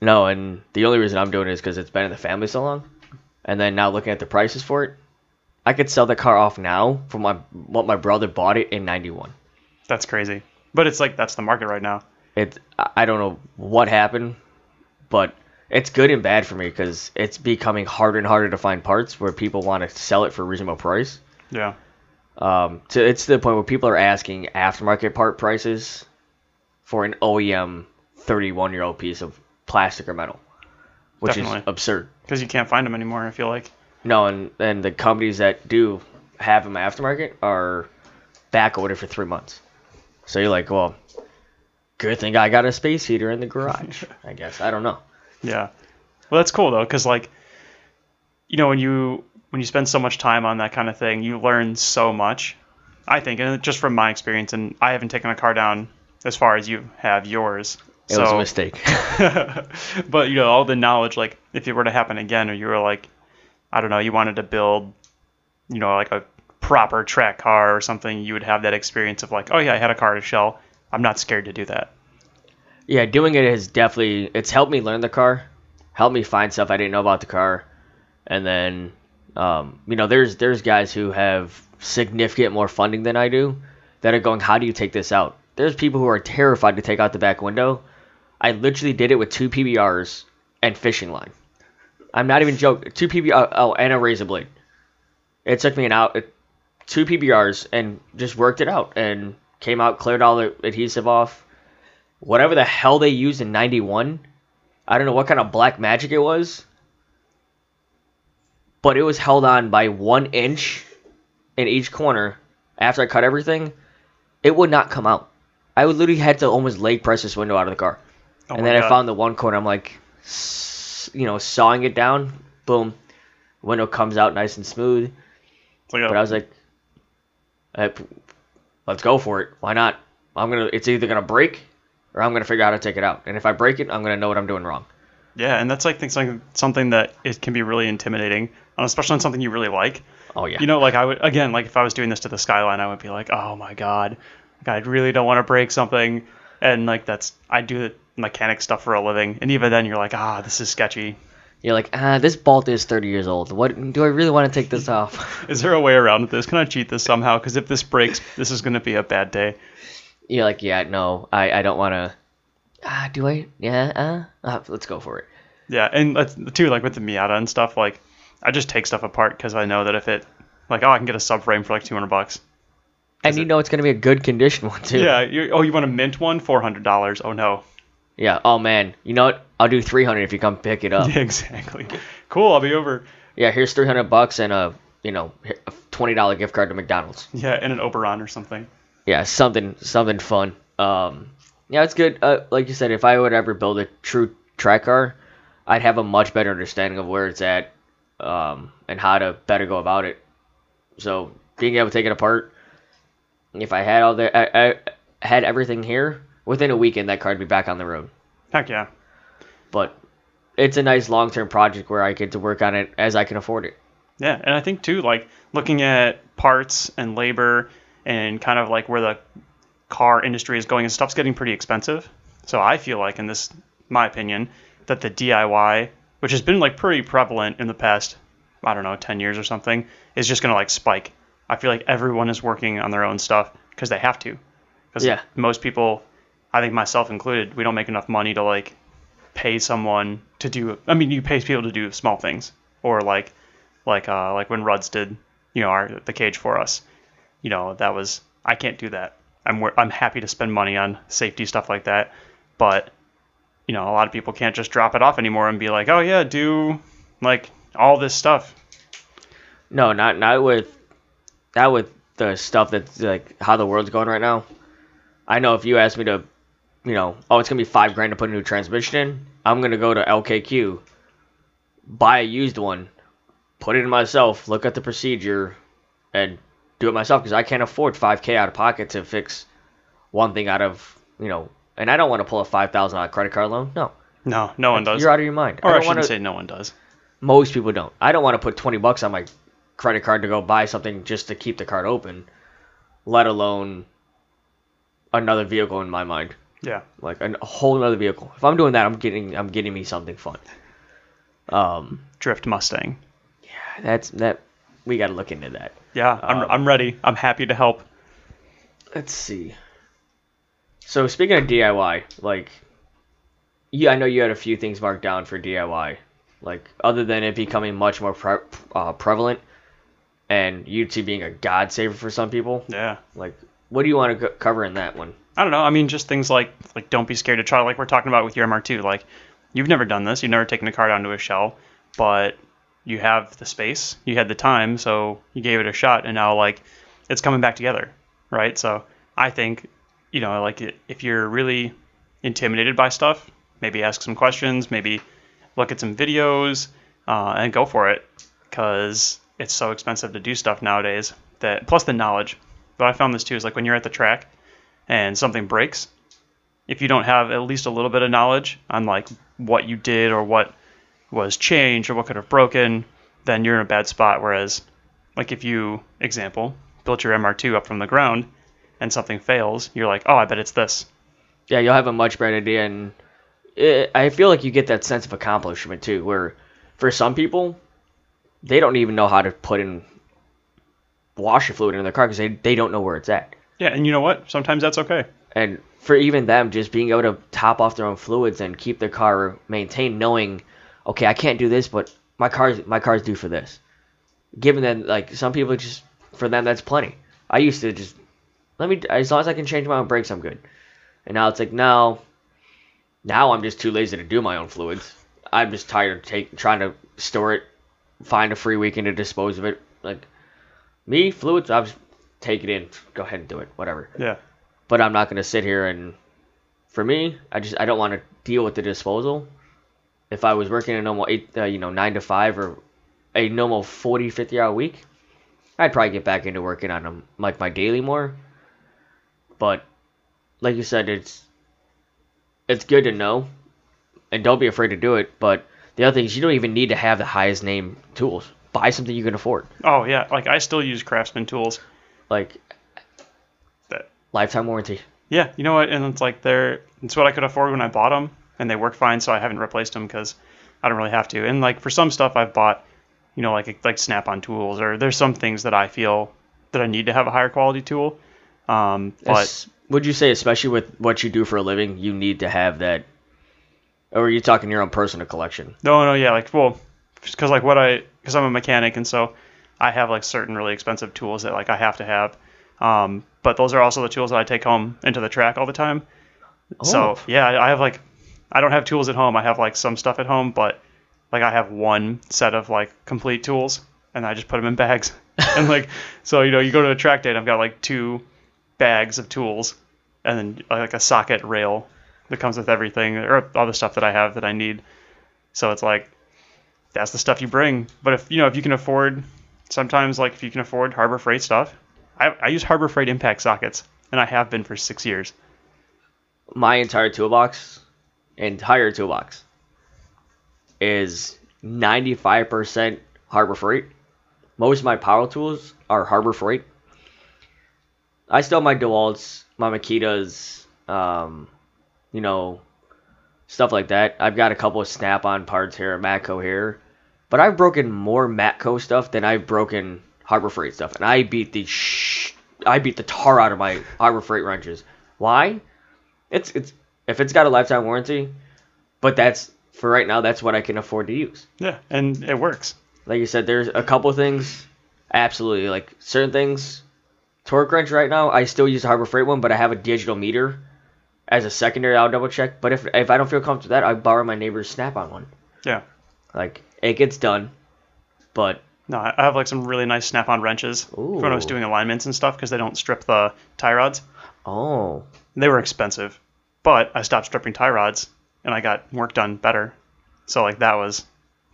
No, and the only reason I'm doing it is because it's been in the family so long, and then now looking at the prices for it, I could sell the car off now for my what my brother bought it in '91. That's crazy. But it's like that's the market right now. It I I don't know what happened, but it's good and bad for me because it's becoming harder and harder to find parts where people want to sell it for a reasonable price. Yeah. Um, to it's to the point where people are asking aftermarket part prices for an OEM 31 year old piece of plastic or metal, which Definitely. is absurd. Because you can't find them anymore. I feel like. No, and and the companies that do have them aftermarket are back ordered for three months. So you're like, well, good thing I got a space heater in the garage. I guess I don't know. Yeah. Well, that's cool though, because like, you know, when you when you spend so much time on that kind of thing, you learn so much. I think, and just from my experience, and I haven't taken a car down as far as you have yours. It was a mistake. but you know, all the knowledge, like if it were to happen again, or you were like, I don't know, you wanted to build, you know, like a proper track car or something, you would have that experience of like, oh yeah, I had a car to shell. I'm not scared to do that. Yeah, doing it has definitely it's helped me learn the car, helped me find stuff I didn't know about the car, and then um, you know there's there's guys who have significant more funding than I do that are going, how do you take this out? There's people who are terrified to take out the back window. I literally did it with two PBRs and fishing line. I'm not even joking. Two PBR oh and a razor blade. It took me an out two PBRs and just worked it out and came out cleared all the adhesive off whatever the hell they used in 91 i don't know what kind of black magic it was but it was held on by one inch in each corner. After i cut everything it would not come out. I would literally had to almost leg press this window out of the car. Oh and then i found the one corner. I'm like you know sawing it down. Boom. Window comes out nice and smooth. Like but I was like, let's go for it. Why not? I'm gonna. It's either gonna break, or I'm gonna figure out how to take it out. And if I break it, I'm gonna know what I'm doing wrong. yeah, and that's like something something that it can be really intimidating, especially on something you really like. Oh yeah. You know, like I would again, like if I was doing this to the skyline, I would be like, oh my god, like, I really don't want to break something, and like that's I do the mechanic stuff for a living, and even then you're like, ah, this is sketchy. You're like, ah, this bolt is 30 years old. What do I really want to take this off? Is there a way around this? Can I cheat this somehow? Because if this breaks, this is going to be a bad day. You're like, yeah, no, I, I don't want to. Ah, do I? Yeah, uh, uh, let's go for it. Yeah, and that's, too, like with the Miata and stuff, like I just take stuff apart because I know that if it, like, oh, I can get a subframe for like 200 bucks. And you know it's gonna be a good condition one too. Yeah. You, oh, you want a mint one? Four hundred dollars. Oh no. Yeah. Oh man, you know what? I'll do 300 if you come pick it up. Yeah, exactly. Cool. I'll be over. yeah, here's 300 bucks and a you know a $20 gift card to McDonald's. Yeah, in an Oberon or something. Yeah, something something fun. Um, yeah, it's good. Uh, like you said, if I would ever build a true track car, I'd have a much better understanding of where it's at, um, and how to better go about it. So being able to take it apart, if I had all the, I, I had everything here within a weekend, that car would be back on the road. Heck yeah. But it's a nice long term project where I get to work on it as I can afford it. Yeah, and I think too, like looking at parts and labor and kind of like where the car industry is going and stuff's getting pretty expensive. So I feel like, in this, my opinion, that the DIY, which has been like pretty prevalent in the past, I don't know, 10 years or something, is just gonna like spike. I feel like everyone is working on their own stuff because they have to. Because Yeah. most people, I think myself included, we don't make enough money to like pay someone to do. I mean, you pay people to do small things, or like, like, uh, like when Ruds did, you know, our the cage for us. You know, that was I can't do that. I'm I'm happy to spend money on safety stuff like that, but you know, a lot of people can't just drop it off anymore and be like, oh yeah, do like all this stuff. No, not not with not with the stuff that's like how the world's going right now. I know if you ask me to, you know, oh, it's gonna be five grand to put a new transmission in, I'm gonna go to LKQ buy a used one, put it in myself, look at the procedure, and do it myself because I can't afford 5K out of pocket to fix one thing out of you know. And I don't want to pull a five thousand dollar credit card loan. No, No, no one does. you're out of your mind. or I, I shouldn't want to. say no one does. Most people don't. I don't want to put twenty bucks on my credit card to go buy something just to keep the card open, let alone another vehicle in my mind. Yeah. like a whole other vehicle. If I'm doing that, I'm getting I'm getting me something fun. Um, Drift Mustang. Yeah, that's that we got to look into that. Yeah, I'm, Um, I'm ready. I'm happy to help. Let's see. So speaking of DIY, like, yeah, I know you had a few things marked down for DIY, like other than it becoming much more pre- uh, prevalent, and YouTube being a god saver for some people. Yeah. Like, what do you want to co- cover in that one? I don't know. I mean, just things like like don't be scared to try. Like we're talking about with your MR2. Like you've never done this. You've never taken a car down to a shell, but you have the space. You had the time, so you gave it a shot, and now like it's coming back together, right? So I think you know, like if you're really intimidated by stuff, maybe ask some questions, maybe look at some videos, uh, and go for it, because it's so expensive to do stuff nowadays. That plus the knowledge. But I found this too is like when you're at the track and something breaks, if you don't have at least a little bit of knowledge on like what you did or what was changed or what could have broken, then you're in a bad spot. Whereas, like if you, example, built your MR2 up from the ground and something fails, you're like, oh, I bet it's this. yeah, you'll have a much better idea, and it, I feel like you get that sense of accomplishment too. Where for some people, they don't even know how to put in washer fluid in their car because they, they don't know where it's at. Yeah, and you know what? Sometimes that's okay. And for even them, just being able to top off their own fluids and keep their car maintained, knowing, okay, I can't do this, but my car's my car's due for this. Given that, like some people just for them that's plenty. I used to just let me as long as I can change my own brakes, I'm good. And now it's like now, now I'm just too lazy to do my own fluids. I'm just tired of take, trying to store it, find a free weekend to dispose of it. Like me, fluids, I'll just take it in, go ahead and do it, whatever Yeah. but I'm not going to sit here and for me, I just I don't want to deal with the disposal. If I was working a normal eight, uh, you know, nine to five or a normal 40, 50 hour week, I'd probably get back into working on them like my daily more. But like you said, it's it's good to know, and don't be afraid to do it. But the other thing is, you don't even need to have the highest name tools. Buy something you can afford, Oh yeah. Like I still use Craftsman tools. like That lifetime warranty. Yeah, you know what? And it's like they're it's what I could afford when I bought them, and they work fine. So I haven't replaced them because I don't really have to. And like for some stuff, I've bought, you know, like like Snap-on tools, or there's some things that I feel that I need to have a higher quality tool. Um, but would you say, especially with what you do for a living, you need to have that? Or are you talking your own personal collection? no, no, yeah, like well, because like what I because I'm a mechanic, and so I have like certain really expensive tools that like I have to have. Um, but those are also the tools that I take home into the track all the time. So Oh. yeah, I I have like I don't have tools at home. I have like some stuff at home, but like I have one set of like complete tools, and I just put them in bags. and like so, you know, you go to a track day, and I've got like two bags of tools, and then uh, like a socket rail that comes with everything, or all the stuff that I have that I need. So it's like that's the stuff you bring. But if you know if you can afford, sometimes like if you can afford Harbor Freight stuff, I, I use Harbor Freight impact sockets, and I have been for six years. My entire toolbox, entire toolbox, is 95% Harbor Freight. Most of my power tools are Harbor Freight. I still have my DeWalt's, my Makitas, um, you know, stuff like that. I've got a couple of Snap-on parts here, Matco here, but I've broken more Matco stuff than I've broken Harbor Freight stuff, and I beat the sh- I beat the tar out of my Harbor Freight wrenches. Why? It's it's if it's got a lifetime warranty, but that's for right now. That's what I can afford to use. Yeah, and it works. Like you said, there's a couple things, absolutely like certain things. Torque wrench right now, I still use the Harbor Freight one, but I have a digital meter as a secondary. I'll double check. But if if I don't feel comfortable with that, I borrow my neighbor's Snap-on one. Yeah. Like it gets done, but No, I have like some really nice snap-on wrenches for when I was doing alignments and stuff because they don't strip the tie rods. oh, They were expensive, but I stopped stripping tie rods and I got work done better. So like that was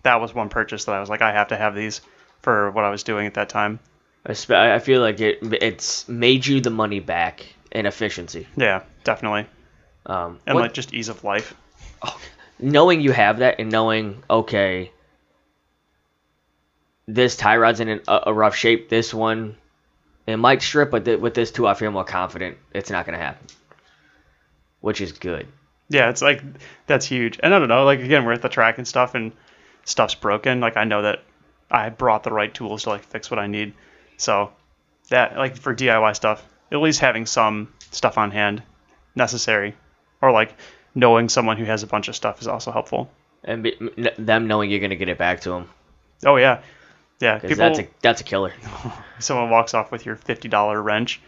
that was one purchase that I was like, I have to have these for what I was doing at that time. I feel like it it's made you the money back in efficiency. Yeah, definitely. Um, And what- like just ease of life. knowing you have that and knowing okay, this tie rod's in an- a, a rough shape. This one, it might strip, but th- with this two, I feel more confident it's not gonna happen, which is good. Yeah, it's like that's huge. And I don't know, like again, we're at the track and stuff, and stuff's broken. Like I know that I brought the right tools to like fix what I need. So that like for DIY stuff, at least having some stuff on hand necessary, or like knowing someone who has a bunch of stuff is also helpful. And be, n- them knowing you're gonna get it back to them, Oh yeah, yeah. People, that's a that's a killer. someone walks off with your fifty dollar wrench.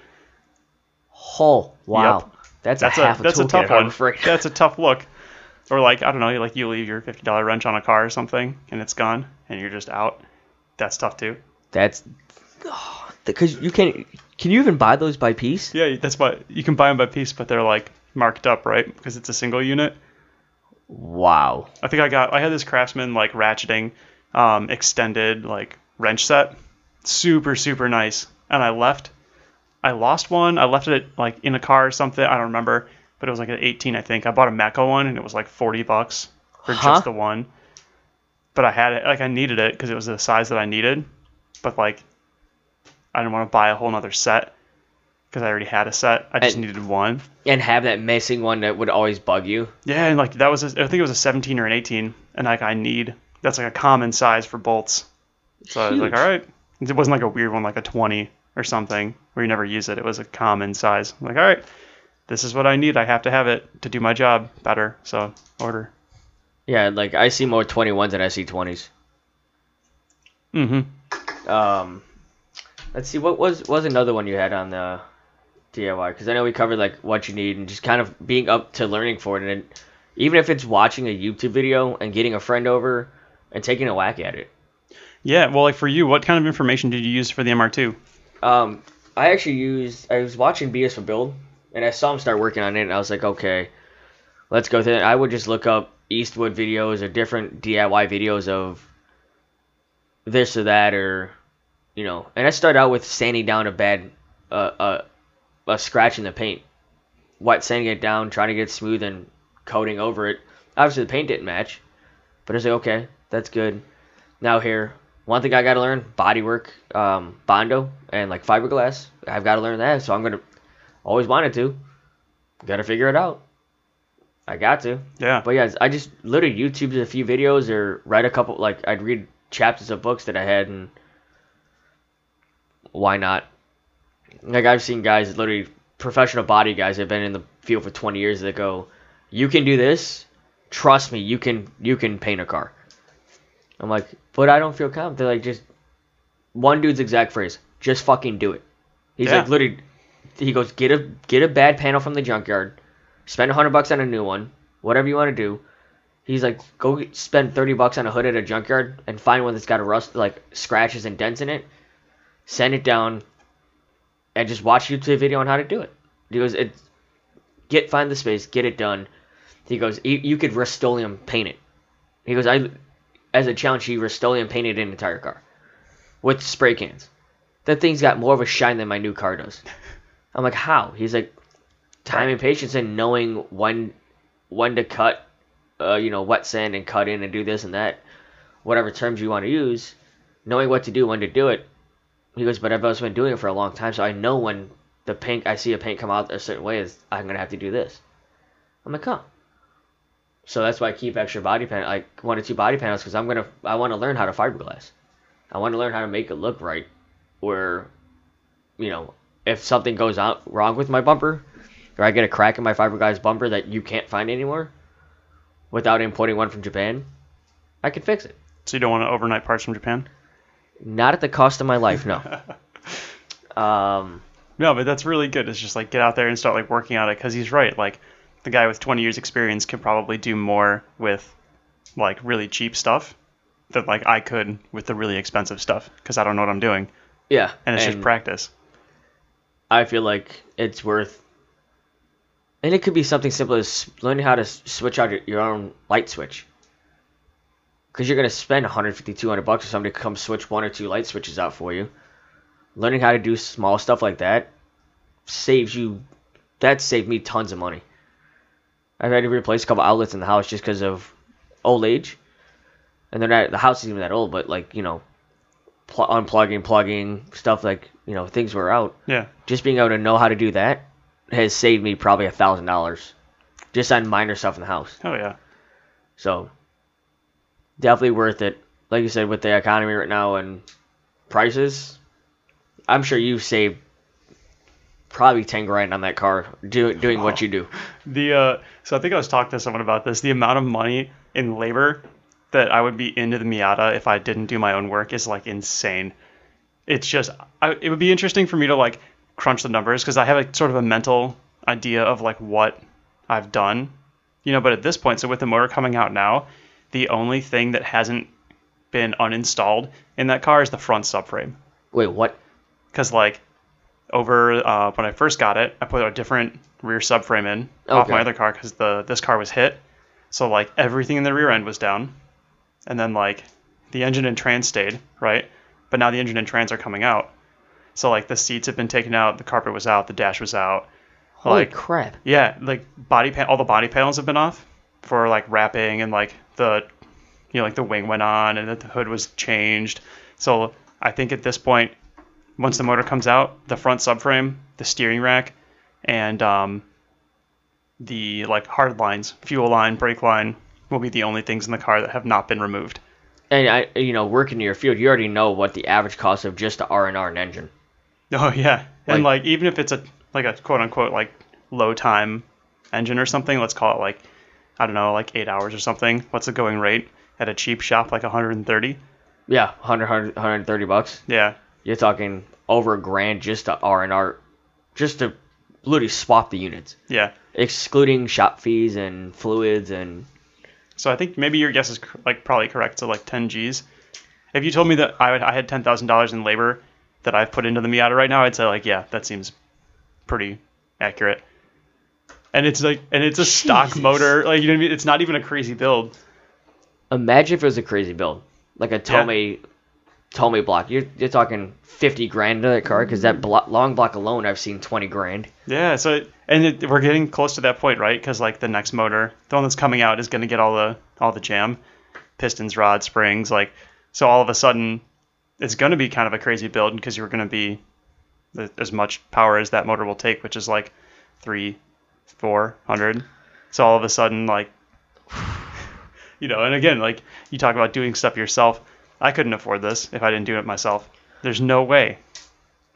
Oh wow, Yep. That's, That's a a that's a tough Harbor one. Freight. That's a tough look. Or like I don't know, like you leave your fifty dollar wrench on a car or something, and it's gone, and you're just out. That's tough too. That's because you can. Can you even buy those by piece? Yeah, that's why you can buy them by piece, but they're like marked up, right? Because it's a single unit. Wow. I think I got I had this Craftsman like ratcheting, um, extended like wrench set, super super nice. And I left, I lost one. I left it like in a car or something. I don't remember, but it was like an 18, I think. I bought a Mecca one, and it was like 40 bucks for Huh? just the one. But I had it like I needed it because it was the size that I needed, but like I didn't want to buy a whole nother set because I already had a set. I just And- needed one. And have that missing one that would always bug you. Yeah, and like that was a, I think it was a 17 or an 18, and like I need that's like a common size for bolts. So I was like, all right, it wasn't like a weird one like a 20 or something where you never use it. It was a common size. I'm like, all right, this is what I need. I have to have it to do my job better. So order. Yeah, like I see more 21s than I see 20s. Mm-hmm. Um, let's see, what was was another one you had on the DIY? Because I know we covered like what you need and just kind of being up to learning for it, and even if it's watching a YouTube video and getting a friend over and taking a whack at it. Yeah. Well, like for you, what kind of information did you use for the MR2? Um, I actually used. I was watching B is for Build, and I saw him start working on it, and I was like, okay, let's go through it. I would just look up Eastwood videos or different DIY videos of this or that, or you know. And I started out with sanding down a bad, uh, uh, a scratch in the paint, wet sanding it down, trying to get smooth and coating over it. Obviously, the paint didn't match, but I was like, okay, that's good. Now here, one thing I got to learn: bodywork, um, bondo, and like fiberglass. I've got to learn that, so I'm gonna always wanted to. Got to figure it out. I got to. Yeah. But yeah, I just literally YouTubed a few videos or read a couple. Like I'd read chapters of books that I had, and why not? Like I've seen guys, literally professional body guys, that have been in the field for 20 years that go, "You can do this. Trust me, you can. You can paint a car." I'm like, but I don't feel confident. They're like, just one dude's exact phrase, just fucking do it. He's Yeah. like, literally, he goes, get a get a bad panel from the junkyard, spend a hundred bucks on a new one, whatever you want to do. He's like, go get, spend thirty bucks on a hood at a junkyard and find one that's got a rust like scratches and dents in it. Send it down, and just watch YouTube video on how to do it. He goes, it, get find the space, get it done. He goes, you, you could Rust-Oleum paint it. He goes, I, as a challenge, he Rust-Oleum painted an entire car with spray cans. That thing's got more of a shine than my new car does. I'm like, how? He's like, time and patience and knowing when when to cut, uh, you know, wet sand and cut in and do this and that, whatever terms you want to use, knowing what to do, when to do it. He goes, but I've also been doing it for a long time, so I know when the paint, I see a paint come out a certain way, is I'm gonna have to do this. I'm like, huh. So that's why I keep extra body panel, like one or two body panels, because I'm gonna, I want to learn how to fiberglass. I want to learn how to make it look right, where, you know, if something goes out wrong with my bumper, or I get a crack in my fiberglass bumper that you can't find anymore, without importing one from Japan, I can fix it. So you don't want to overnight parts from Japan? Not at the cost of my life, no. um, No, but that's really good. It's just like get out there and start like working on it because he's right. Like the guy with 20 years experience can probably do more with like really cheap stuff than like I could with the really expensive stuff because I don't know what I'm doing yeah, and it's just practice. I feel like it's worth. And it could be something simple as learning how to switch out your- your own light switch. because you're gonna spend 150, 200 bucks for somebody to come switch one or two light switches out for you. Learning how to do small stuff like that saves you. That saved me tons of money. I've had to replace a couple outlets in the house just because of old age, and they're not. The house isn't even that old, but like you know, pl- unplugging, plugging stuff like you know things were out. Yeah. Just being able to know how to do that has saved me probably a thousand dollars, just on minor stuff in the house. Oh yeah. So definitely worth it. Like you said, with the economy right now and prices, I'm sure you've saved probably ten grand on that car do, doing what you do. The uh, so I think I was talking to someone about this. The amount of money in labor that I would be into the Miata if I didn't do my own work is like insane. It's just I, it would be interesting for me to like crunch the numbers because I have a sort of a mental idea of like what I've done, you know. But at this point, so with the motor coming out now, the only thing that hasn't been uninstalled in that car is the front subframe Wait, what? because like over uh, when I first got it, I put a different rear subframe in off my other car because the this car was hit. So like everything in the rear end was down, and then like the engine and trans stayed right, but now the engine and trans are coming out. So like the seats have been taken out, the carpet was out, the dash was out. Holy Like crap! yeah, like body pan- all the body panels have been off for like wrapping and like the you know like the wing went on and the hood was changed. So I think at this point, once the motor comes out, the front subframe, the steering rack, and um, the like hard lines, fuel line, brake line, will be the only things in the car that have not been removed. And I, you know, working in your field, you already know what the average cost of just the R and R an engine. Oh yeah, and Like- like even if it's a like a quote unquote like low time engine or something, let's call it like I don't know like eight hours or something. What's the going rate at a cheap shop like 130? Yeah, 100, 100 130 bucks. Yeah, You're talking over a grand just to R and R, just to literally swap the units, yeah. excluding shop fees and fluids and So I think maybe your guess is like probably correct. So like 10 G's. If you told me that I, would, I had ten thousand dollars in labor that I've put into the Miata right now, I'd say like yeah, that seems pretty accurate. And it's like and it's a stock motor, like you know what I mean. It's not even a crazy build. Imagine if it was a crazy build, like a Tomei, Tomei block. You're you're talking fifty grand into that car because that mm-hmm. blo- long block alone, I've seen twenty grand. Yeah, so and it, we're getting close to that point, right? Because like the next motor, the one that's coming out, is going to get all the all the jam, pistons, rods, springs, like so. All of a sudden, it's going to be kind of a crazy build because you're going to be the, as much power as that motor will take, which is like three, four hundred. So all of a sudden, like, you know, and again, like you talk about doing stuff yourself. I couldn't afford this if I didn't do it myself. There's no way.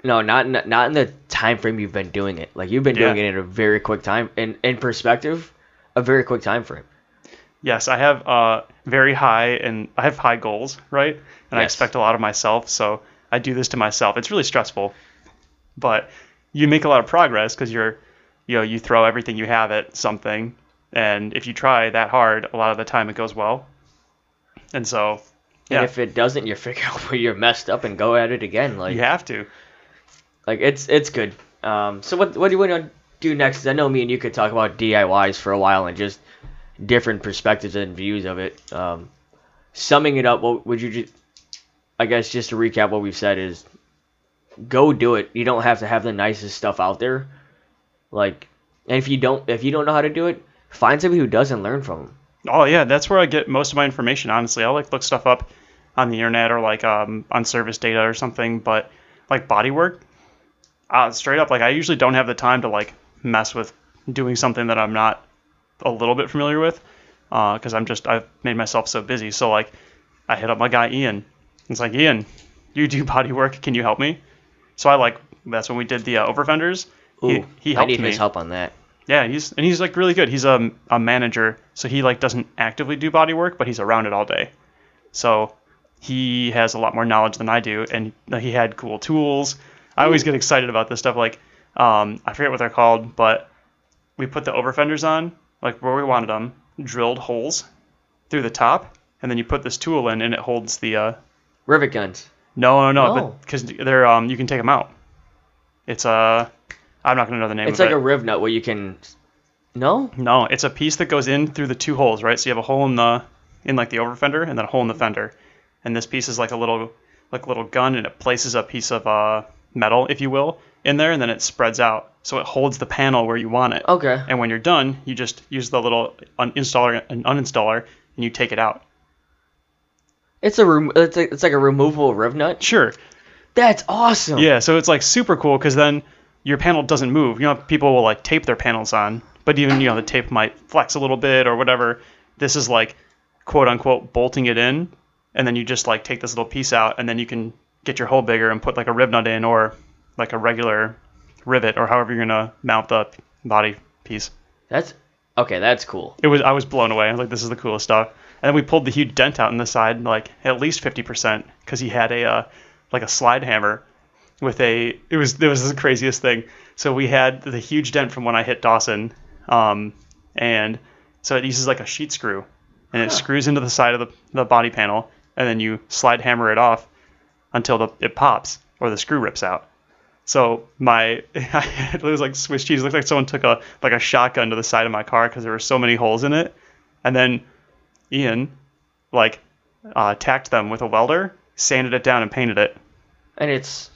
No, not in, not in the time frame you've been doing it. Like you've been doing Yeah. it in a very quick time. In in perspective, a very quick time frame. yes, I have uh, very high and I have high goals, right? And I expect a lot of myself, so I do this to myself. It's really stressful, but you make a lot of progress because you're, you know, you throw everything you have at something, and if you try that hard, a lot of the time it goes well. And so, yeah, And if it doesn't, you figure out where you're messed up and go at it again. Like you have to. like it's it's good. Um, so what what do you want to do next? I know me and you could talk about DIYs for a while and just different perspectives and views of it. Um, summing it up, what would you just? I guess just to recap what we've said is, go do it. You don't have to have the nicest stuff out there. Like, and if you don't if you don't know how to do it, find somebody who does and learn from them. Oh yeah, that's where I get most of my information. Honestly, I like look stuff up on the internet or like um, on service data or something. But like bodywork, uh, straight up, like I usually don't have the time to like mess with doing something that I'm not a little bit familiar with because I'm just I've made myself so busy. So like I hit up my guy Ian. It's like Ian, you do bodywork. Can you help me? So I like that's when we did the uh, over fenders. Ooh, he, he I helped need me. his help on that. Yeah, he's and he's like really good. He's a, a manager, so he like doesn't actively do body work, but he's around it all day. So he has a lot more knowledge than I do, and he had cool tools. I always get excited about this stuff. Like um, I forget what they're called, but we put the over fenders on like where we wanted them, drilled holes through the top, and then you put this tool in, and it holds the. Uh, Rivet guns. no, no, no, No. because they're um, you can take them out. It's uh, I'm not gonna know the name. It's like it. a riv nut where you can. No. No, it's a piece that goes in through the two holes, right? So you have a hole in the in like the over fender and then a hole in the fender. And this piece is like a little like a little gun and it places a piece of uh, metal, if you will, in there and then it spreads out. So it holds the panel where you want it. Okay. And when you're done, you just use the little uninstaller and uninstaller and you take it out. It's a rem- it's, a, it's like a removable riv nut. Sure. That's awesome. Yeah, so it's like super cool because then your panel doesn't move. You know, people will like tape their panels on, but even you know the tape might flex a little bit or whatever. This is like quote unquote bolting it in, and then you just like take this little piece out, and then you can get your hole bigger and put like a riv nut in or like a regular rivet or however you're gonna mount the body piece. That's okay. That's cool. It was I was blown away. I was like, this is the coolest stuff. And then we pulled the huge dent out in the side, like at least 50%, because he had a uh, like a slide hammer with a it was it was the craziest thing. So we had the huge dent from when I hit Dawson, um, and so it uses like a sheet screw, and it screws into the side of the, the body panel, and then you slide hammer it off until the, it pops or the screw rips out. So my it was like Swiss cheese. It looked like someone took a like a shotgun to the side of my car because there were so many holes in it, and then Ian like uh, tacked them with a welder, sanded it down, and painted it. And it's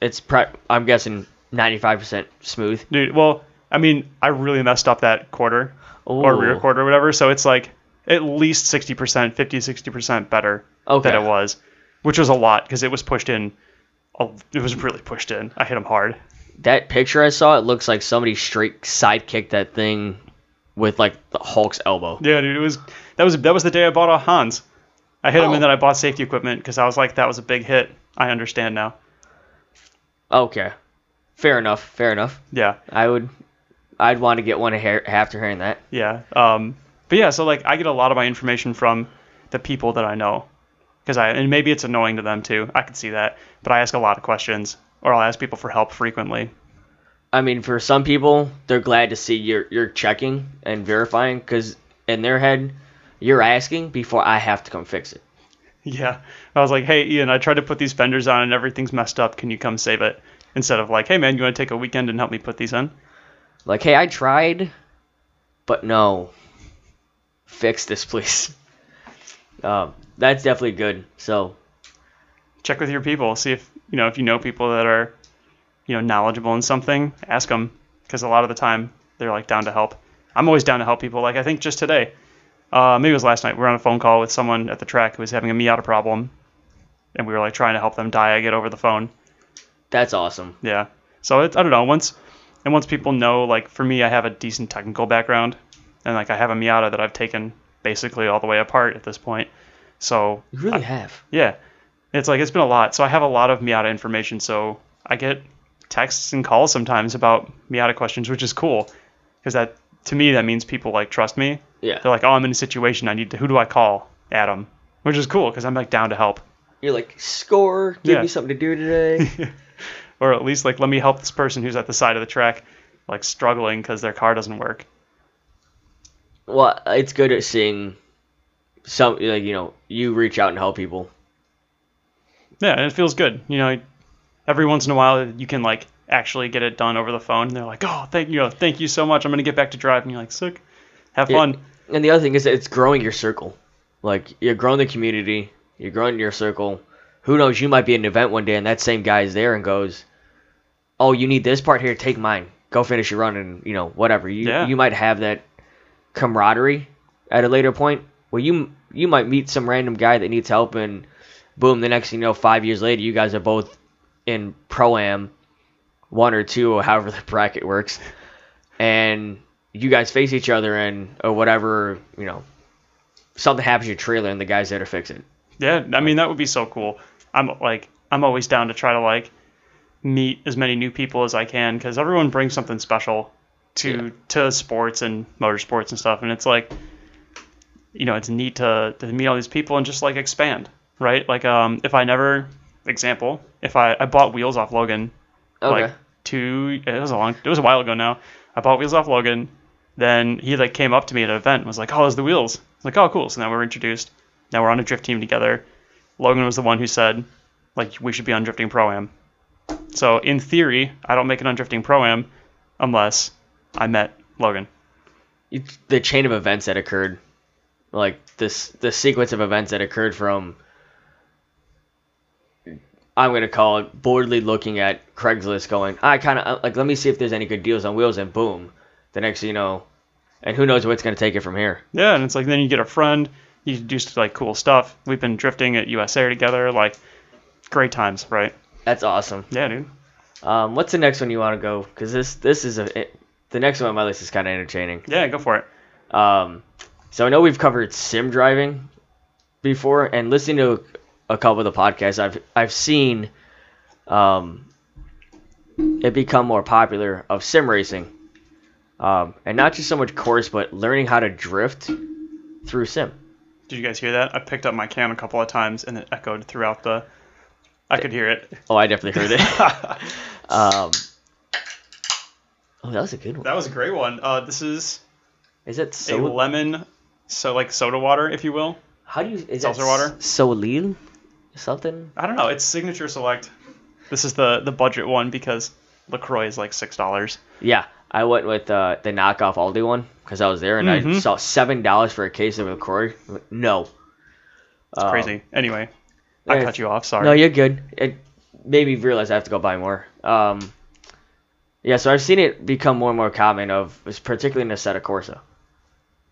it's pre- I'm guessing 95% smooth. Dude, well, I mean, I really messed up that quarter or rear quarter or whatever, so it's like at least 60%, 50, 60% better Okay. than it was, which was a lot because it was pushed in. It was really pushed in. I hit him hard. That picture I saw, it looks like somebody straight side kicked that thing with like the Hulk's elbow. Yeah, dude, it was that was that was the day I bought a Hans. I hit him Oh. and then I bought safety equipment because I was like, that was a big hit. I understand now. Okay. Fair enough. Fair enough. Yeah, I would I'd want to get one after hearing that. yeah. Um, but yeah, so like I get a lot of my information from the people that I know, because I and maybe it's annoying to them too. I can see that, but I ask a lot of questions or I'll ask people for help frequently. I mean, for some people, they're glad to see you're you're checking and verifying because in their head, you're asking before I have to come fix it. Yeah, I was like, hey Ian, I tried to put these fenders on and everything's messed up. Can you come save it? Instead of like, hey man, you want to take a weekend and help me put these in? Like, hey, I tried, but no. Fix this, please. Um, that's definitely good. So, check with your people. See if you know if you know people that are, you know, knowledgeable in something. Ask them because a lot of the time they're like down to help. I'm always down to help people. Like I think just today, uh, maybe it was last night. We were on a phone call with someone at the track who was having a Miata problem, and we were like trying to help them diag over the phone. that's awesome. Yeah. So it's I don't know once, and once people know like for me I have a decent technical background, and like I have a Miata that I've taken basically all the way apart at this point. So You really have. yeah. It's like it's been a lot. So I have a lot of Miata information. So I get texts and calls sometimes about Miata questions, which is cool because that to me that means people like trust me. Yeah. They're like, "Oh, I'm in a situation. I need to. Who do I call?" Adam, which is cool because I'm like down to help, You're like, score, give Yeah. me something to do today. or at least like let me help this person who's at the side of the track, like struggling because their car doesn't work. well, it's good at seeing some, like, you know, you reach out and help people. Yeah, and it feels good. You know, every once in a while you can like actually get it done over the phone. And they're like, "Oh, thank you, thank you so much. I'm gonna get back to driving." You're like, "Sick, have Yeah. fun." And the other thing is that it's growing your circle. Like you're growing the community, you're growing your circle. Who knows? You might be at an event one day and that same guy is there and goes, "Oh, you need this part here. Take mine. Go finish your run and you know whatever." You Yeah. you might have that camaraderie at a later point where you you might meet some random guy that needs help and boom, the next thing you know, five years later, you guys are both in pro am, one or two or however the bracket works, and you guys face each other and or whatever you know something happens to your trailer and the guy's there to fix it. Yeah, I mean that would be so cool. I'm like I'm always down to try to like meet as many new people as I can because everyone brings something special to Yeah. to sports and motorsports and stuff, and it's like you know it's neat to, to meet all these people and just like expand, right? Like um if I never example if I I bought wheels off Logan Okay. like two it was a long it was a while ago now. I bought wheels off Logan. Then he like came up to me at an event and was like, "Oh, it's the wheels." Like, "Oh, cool." So now we're introduced. Now we're on a drift team together. Logan was the one who said, like, we should be on drifting pro am. So in theory, I don't make it on drifting pro am unless I met Logan. It's the chain of events that occurred like this the sequence of events that occurred from I'm gonna call it boredly looking at Craigslist, going, I kind of like let me see if there's any good deals on wheels, and boom, the next thing you know, and who knows what's gonna take it from here. Yeah, and it's like then you get a friend, you do like cool stuff. We've been drifting at USA together, like great times, right? That's awesome. Yeah, dude. Um, what's the next one you want to go? Because this this is a it, the next one on my list is kind of entertaining. Yeah, go for it. Um, so I know we've covered sim driving before, and listening to a couple of the podcasts, I've I've seen um, it become more popular of sim racing, um, and not just so much course, but learning how to drift through sim. Did you guys hear that? I picked up my can a couple of times and it echoed throughout the. I could hear it. Oh, I definitely heard it. um, oh, that was a good one. That was a great one. Uh, this is Is it a so? lemon, so like soda water, if you will. How do you? Is Seltzer water? Solil? Something? I don't know. It's signature select. This is the the budget one because Lacroix is like six dollars. Yeah, I went with uh, the knockoff Aldi one because I was there and I Mhm. saw seven dollars for a case of LaCroix. No, It's Um, crazy. Anyway, I cut you off. Sorry. No, you're good. It made me realize I have to go buy more. Um, yeah, so I've seen it become more and more common of, particularly in the Assetto Corsa.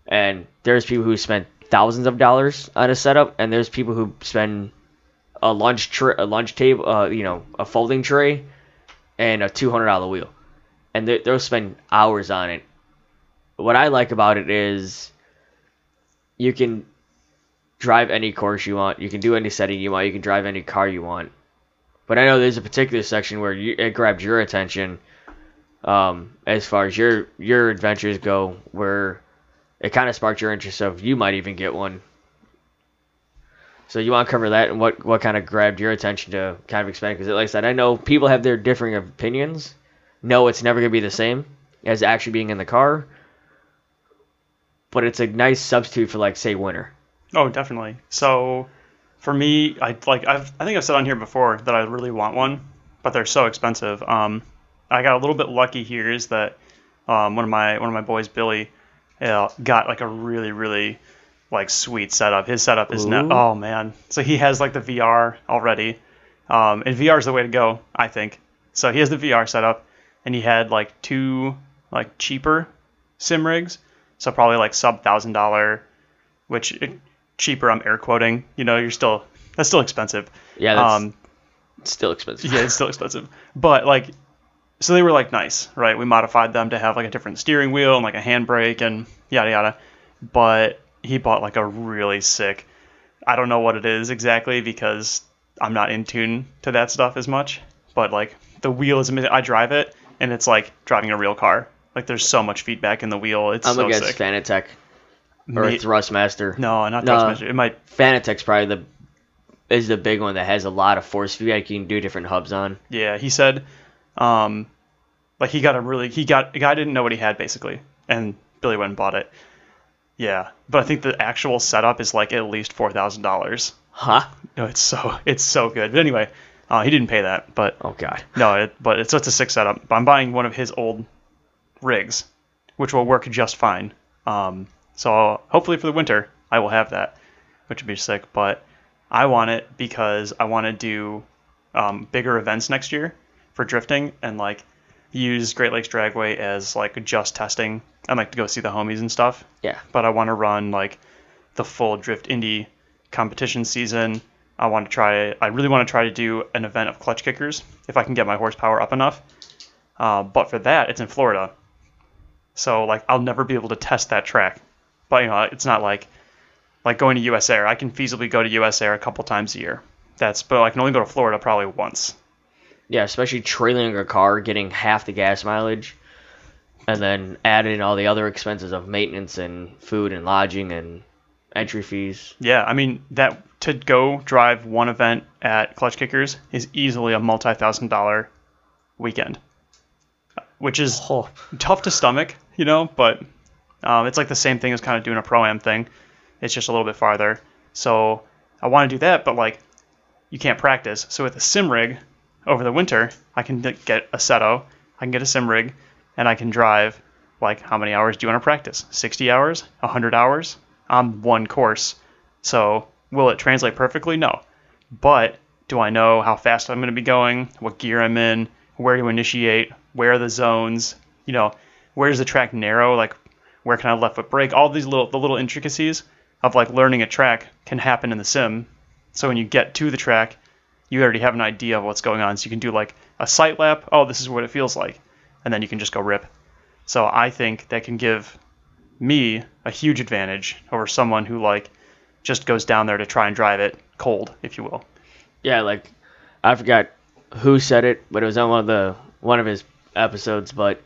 And there's people who spend thousands of dollars on a setup, and there's people who spend a lunch tray, a lunch table, uh, you know, a folding tray, and a two hundred dollar wheel, and they, they'll spend hours on it. What I like about it is you can drive any course you want. You can do any setting you want. You can drive any car you want. But I know there's a particular section where you, it grabbed your attention, um, as far as your your adventures go, where it kind of sparked your interest of you might even get one. So you want to cover that and what what kind of grabbed your attention to kind of expand? Because like I said, I know people have their differing opinions. No, it's never gonna be the same as actually being in the car. But it's a nice substitute for like say winter. Oh, definitely. So, for me, I like I've I think I've said on here before that I really want one, but they're so expensive. Um, I got a little bit lucky here is that um, one of my one of my boys, Billy, uh, got like a really really like sweet setup. His setup is now oh man, so he has like the VR already, um, and VR is the way to go, I think. So he has the VR setup, and he had like two like cheaper sim rigs, so probably like sub thousand dollar, which it, cheaper. I'm air quoting. You know, you're still that's still expensive. Yeah, that's Um, still expensive. yeah, it's still expensive. But like, so they were like nice, right? We modified them to have like a different steering wheel and like a handbrake and yada yada. But he bought like a really sick. I don't know what it is exactly because I'm not in tune to that stuff as much. But like the wheel is amazing. I drive it and it's like driving a real car. Like there's so much feedback in the wheel. It's I'm so against sick. Fanatec or Ma- Thrustmaster. no, not No. Thrustmaster. It might Fanatec's probably the is the big one that has a lot of force feedback. You can do different hubs on. Yeah, he said, um, like he got a really he got a guy didn't know what he had basically, and Billy went and bought it. Yeah, but I think the actual setup is like at least four thousand dollars. Huh? No, it's so it's so good. But anyway, uh, he didn't pay that, but Oh god. no, it, but it's such a sick setup. But I'm buying one of his old rigs, which will work just fine. Um, so hopefully for the winter, I will have that, which would be sick. But I want it because I want to do um, bigger events next year for drifting and like use Great Lakes Dragway as like just testing. I'd like to go see the homies and stuff, Yeah. but I want to run like the full Drift Indie competition season. I want to try. I really want to try to do an event of clutch kickers if I can get my horsepower up enough. Uh, but for that, it's in Florida, so like I'll never be able to test that track. But you know, it's not like like going to US Air. I can feasibly go to US Air a couple times a year. That's but I can only go to Florida probably once. Yeah, especially trailing a car, getting half the gas mileage, and then add in all the other expenses of maintenance and food and lodging and entry fees. Yeah, I mean that to go drive one event at Clutch Kickers is easily a multi-thousand dollar weekend, which is Oh, tough to stomach, you know. But um, it's like the same thing as kind of doing a pro am thing. It's just a little bit farther. So I want to do that, but like you can't practice. So with a sim rig over the winter, I can get Assetto, I can get a sim rig, and I can drive. Like how many hours do you want to practice? 60 hours? 100 hours? on one course. So will it translate perfectly? No. But do I know how fast I'm going to be going, what gear I'm in, where to initiate, where are the zones, you know, where does the track narrow, like where can I left foot brake? All these little the little intricacies of like learning a track can happen in the sim. So when you get to the track, you already have an idea of what's going on. So you can do like a sight lap. Oh, this is what it feels like, and then you can just go rip. So I think that can give me a huge advantage over someone who like just goes down there to try and drive it cold, if you will. Yeah, like I forgot who said it, but it was on one of the one of his episodes. But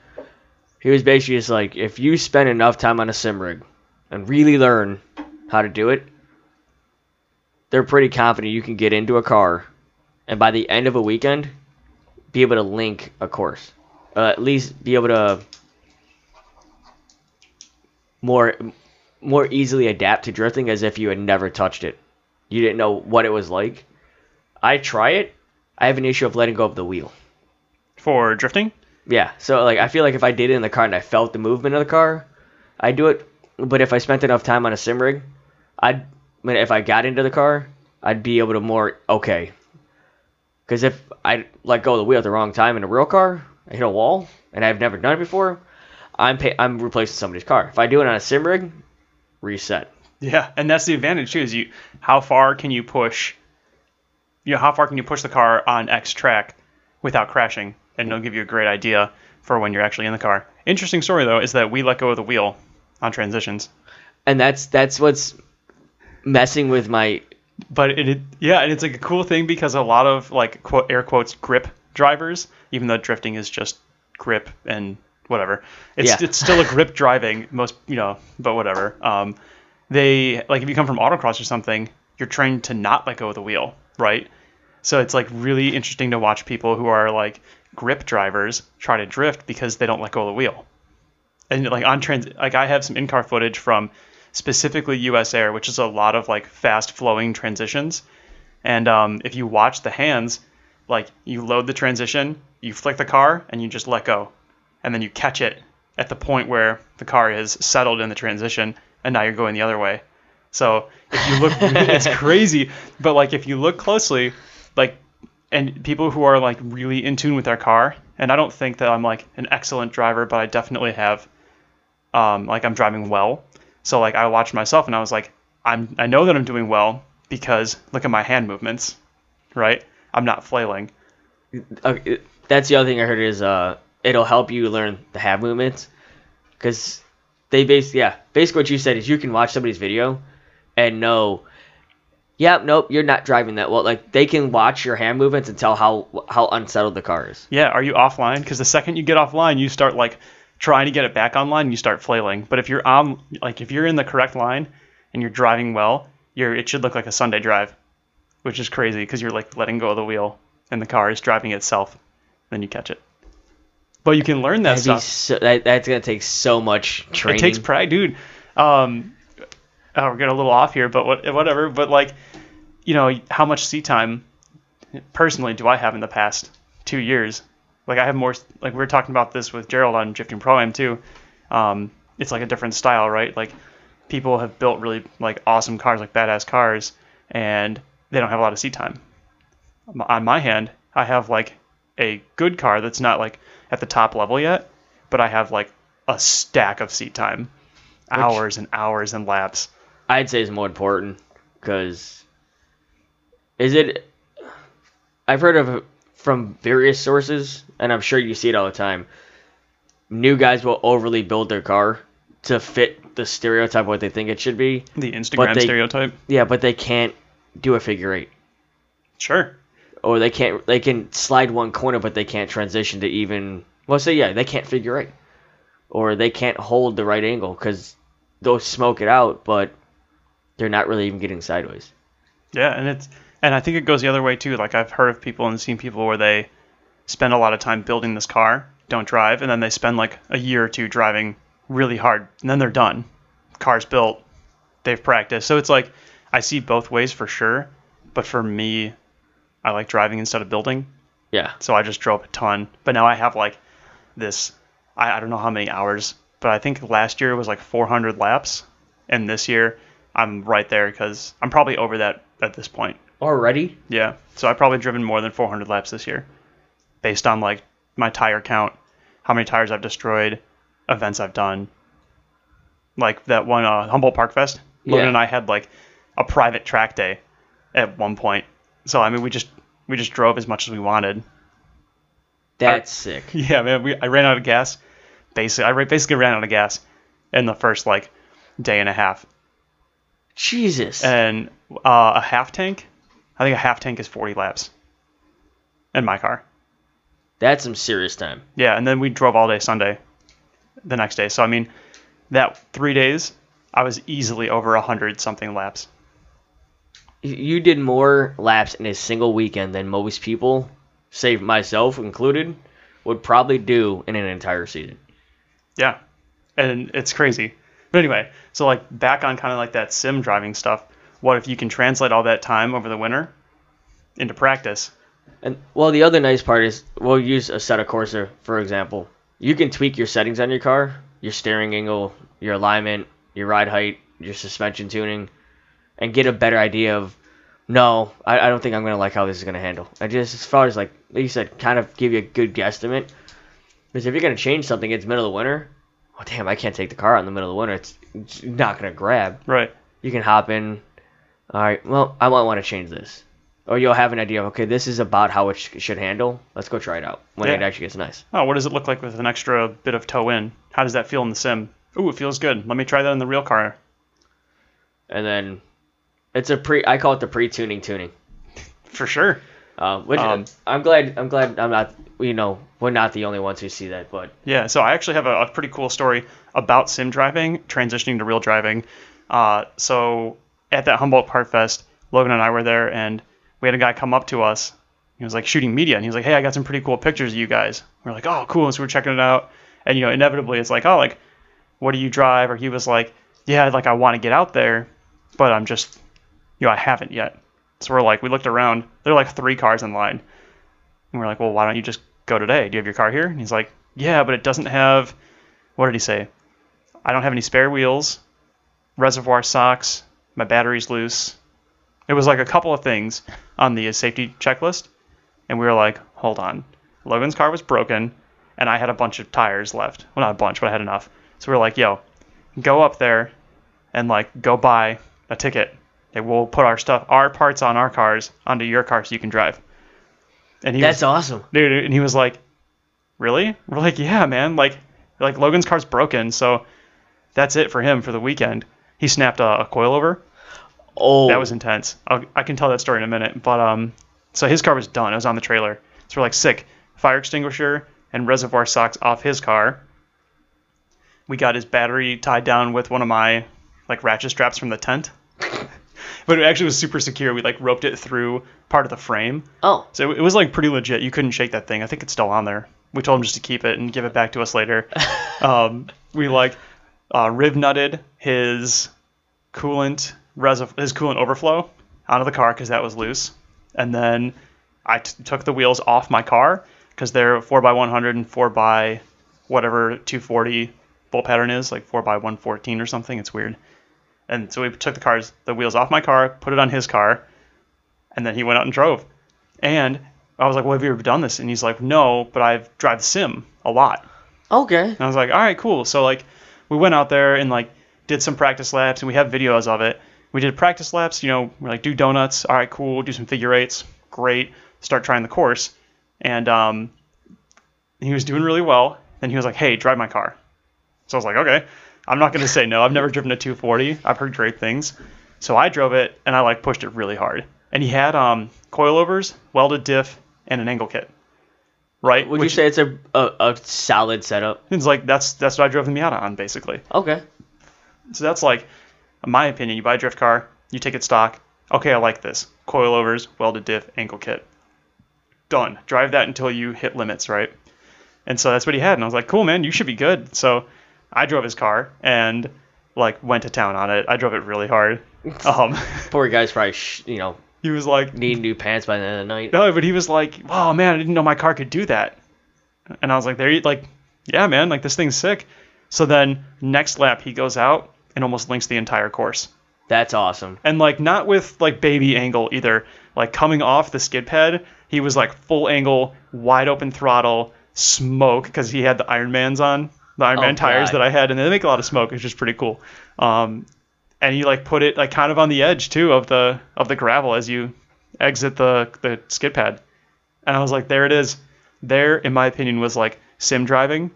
he was basically just like, if you spend enough time on a sim rig and really learn how to do it, they're pretty confident you can get into a car, and by the end of a weekend, be able to link a course, uh, at least be able to more more easily adapt to drifting as if you had never touched it. You didn't know what it was like. I try it, I have an issue of letting go of the wheel. For drifting? Yeah, so like I feel like if I did it in the car and I felt the movement of the car, I'd do it. But if I spent enough time on a sim rig, I'd I mean, if I got into the car, I'd be able to more okay. Because if I let go of the wheel at the wrong time in a real car, I hit a wall, and I've never done it before, I'm pay- I'm replacing somebody's car. If I do it on a sim rig, reset. Yeah, and that's the advantage too. Is you how far can you push? You know, how far can you push the car on X track without crashing? And it'll give you a great idea for when you're actually in the car. Interesting story though is that we let go of the wheel on transitions. And that's that's what's messing with my But it, it yeah, and it's like a cool thing because a lot of like quote air quotes grip drivers, even though drifting is just grip and whatever. It's Yeah. it's still a grip driving most you know, but whatever. Um, they like if you come from autocross or something, you're trained to not let go of the wheel, right? So it's like really interesting to watch people who are like grip drivers try to drift because they don't let go of the wheel. And like on trans, like I have some in-car footage from specifically US Air, which is a lot of like fast flowing transitions. And um, if you watch the hands, like you load the transition, you flick the car, and you just let go, and then you catch it at the point where the car is settled in the transition, and now you're going the other way. So if you look, it's crazy. But like if you look closely, like and people who are like really in tune with their car, and I don't think that I'm like an excellent driver, but I definitely have um, like I'm driving well. So like I watched myself and I was like, I'm I know that I'm doing well because look at my hand movements, right? I'm not flailing. Okay, that's the other thing I heard is uh, it'll help you learn the have movements, because they basically yeah basically what you said is you can watch somebody's video, and know, yeah nope you're not driving that well like they can watch your hand movements and tell how how unsettled the car is. Yeah, are you offline? Because the second you get offline, you start like trying to get it back online, you start flailing. But if you're on, like if you're in the correct line and you're driving well, you're it should look like a Sunday drive, which is crazy because you're like letting go of the wheel and the car is driving itself. Then you catch it. But you can learn that That'd stuff. so, that, that's gonna take so much training. It takes pride, dude. Um, oh, we're getting a little off here, but what, whatever. But like, you know, how much seat time personally do I have in the past two years? Like, I have more. Like we were talking about this with Gerald on Drifting Pro Am too. Um, it's like a different style, right? Like, people have built really like awesome cars, like badass cars, and they don't have a lot of seat time. On my hand, I have like a good car that's not like at the top level yet, but I have like a stack of seat time, hours and hours and laps. I'd say is more important because is it? I've heard of it from various sources, and I'm sure you see it all the time. New guys will overly build their car to fit the stereotype of what they think it should be. The Instagram they- stereotype. Yeah, but they can't do a figure eight, Sure. Or they can't. They can slide one corner, but they can't transition to even. Well, say yeah, they can't figure eight, or they can't hold the right angle because they'll smoke it out, but they're not really even getting sideways. Yeah, and it's and I think it goes the other way too. Like I've heard of people and seen people where they spend a lot of time building this car, don't drive, and then they spend like a year or two driving really hard, and then they're done. Car's built, they've practiced. So it's like I see both ways for sure, but for me, I like driving instead of building. Yeah. So I just drove a ton. But now I have like this I, I don't know how many hours, but I think last year was like 400 laps. And this year I'm right there because I'm probably over that at this point. Already? Yeah. So I've probably driven more than 400 laps this year, based on like my tire count, how many tires I've destroyed, events I've done. Like that one uh, Humboldt Park Fest. Logan Yeah. and I had like a private track day at one point. So I mean, we just we just drove as much as we wanted. That's sick. Yeah, man. We I ran out of gas. Basically, I basically ran out of gas in the first like day and a half. Jesus. And uh, a half tank. I think a half tank is 40 laps. In my car. That's some serious time. Yeah, and then we drove all day Sunday, the next day. So I mean, that three days, I was easily over a hundred something laps. You did more laps in a single weekend than most people, save myself included, would probably do in an entire season. Yeah, and it's crazy. But anyway, so like back on kind of like that sim driving stuff. What if you can translate all that time over the winter into practice? And well, the other nice part is we'll use Assetto Corsa for example. You can tweak your settings on your car, your steering angle, your alignment, your ride height, your suspension tuning, and get a better idea of. No, I, I don't think I'm gonna like how this is gonna handle. And just as far as like, like you said, kind of give you a good guesstimate. Because if you're gonna change something, it's middle of the winter. Oh damn, I can't take the car out in the middle of the winter. It's, it's not gonna grab. Right. You can hop in. All right. Well, I might want to change this, or you'll have an idea of okay, this is about how it sh- should handle. Let's go try it out when it actually gets nice. Oh, what does it look like with an extra bit of toe in? How does that feel in the sim? Ooh, it feels good. Let me try that in the real car. And then it's a pre. I call it the pre-tuning tuning. For sure. Uh, which Um, I'm glad. I'm glad I'm not. You know, we're not the only ones who see that. But Yeah, so I actually have a, a pretty cool story about sim driving, transitioning to real driving. Uh, so at that Humboldt Park Fest, Logan and I were there, and we had a guy come up to us. He was like shooting media, and he was like, "Hey, I got some pretty cool pictures of you guys." We are like, "Oh, cool!" And So we're checking it out, and you know, inevitably, it's like, "Oh, like, what do you drive?" Or he was like, "Yeah, like I want to get out there, but I'm just, you know, I haven't yet." So we're like, we looked around. There are like three cars in line, and we're like, "Well, why don't you just go today? Do you have your car here?" And he's like, "Yeah, but it doesn't have." What did he say? I don't have any spare wheels, reservoir socks, my battery's loose. It was like a couple of things on the safety checklist, and we were like, hold on. Logan's car was broken, and I had a bunch of tires left. Well, not a bunch, but I had enough. So we were like, yo, go up there and like go buy a ticket. And we'll put our stuff, our parts on our cars onto your car so you can drive. And he was, that's awesome. dude, and he was like, "Really?" We're like, "Yeah, man. Like, like Logan's car's broken, so that's it for him for the weekend." He snapped a, a coilover. Oh, That was intense. I'll, I can tell that story in a minute. But um, so his car was done. It was on the trailer. So we're like, sick. Fire extinguisher and reservoir socks off his car. We got his battery tied down with one of my like ratchet straps from the tent. but it actually was super secure. We like roped it through part of the frame. oh. So it was like pretty legit. You couldn't shake that thing. I think it's still on there. We told him just to keep it and give it back to us later. um, we like uh, riv nutted his coolant reserv- his coolant overflow onto the car because that was loose, and then I t- took the wheels off my car because they're four one hundred and four by whatever two forty bolt pattern is, like four one fourteen or something. It's weird. And so we took the cars, the wheels off my car, put it on his car, and then he went out and drove. And I was like, "Well, have you ever done this?" And he's like, "No, but I've drive the sim a lot." Okay. And I was like, "All right, cool." So like, we went out there and like did some practice laps, and we have videos of it. We did practice laps. You know, we're like, do donuts. All right, cool. Do some figure eights. Great. Start trying the course, and um, he was doing really well. Then he was like, "Hey, drive my car." So I was like, "Okay." I'm not gonna say no. I've never driven a 240. I've heard great things. So I drove it and I like pushed it really hard. And he had um, coilovers, welded diff, and an angle kit. Right? Would you say it's a, a a solid setup? it's like that's that's what I drove the Miata on basically. Okay. So that's like, in my opinion, you buy a drift car, you take it stock. Okay, I like this. Coilovers, welded diff, angle kit. Done. Drive that until you hit limits, right? And so that's what he had, and I was like, cool, man, you should be good. So I drove his car and like went to town on it. I drove it really hard. Um, Poor guy's probably sh- you know he was like, need new pants by the end of the night. no, but he was like, oh man, I didn't know my car could do that. And I was like, there, you like, yeah, man, like this thing's sick. So then next lap he goes out and almost links the entire course. That's awesome. and like not with like baby angle either. Like coming off the skid pad, he was like full angle, wide open throttle, smoke because he had the Iron Man's on, the Iron Oh, Man tires God. that I had, and they make a lot of smoke, which is pretty cool. Um, and you like put it like kind of on the edge too of the of the gravel as you exit the the skid pad, and I was like, there it is. There, in my opinion, was like sim driving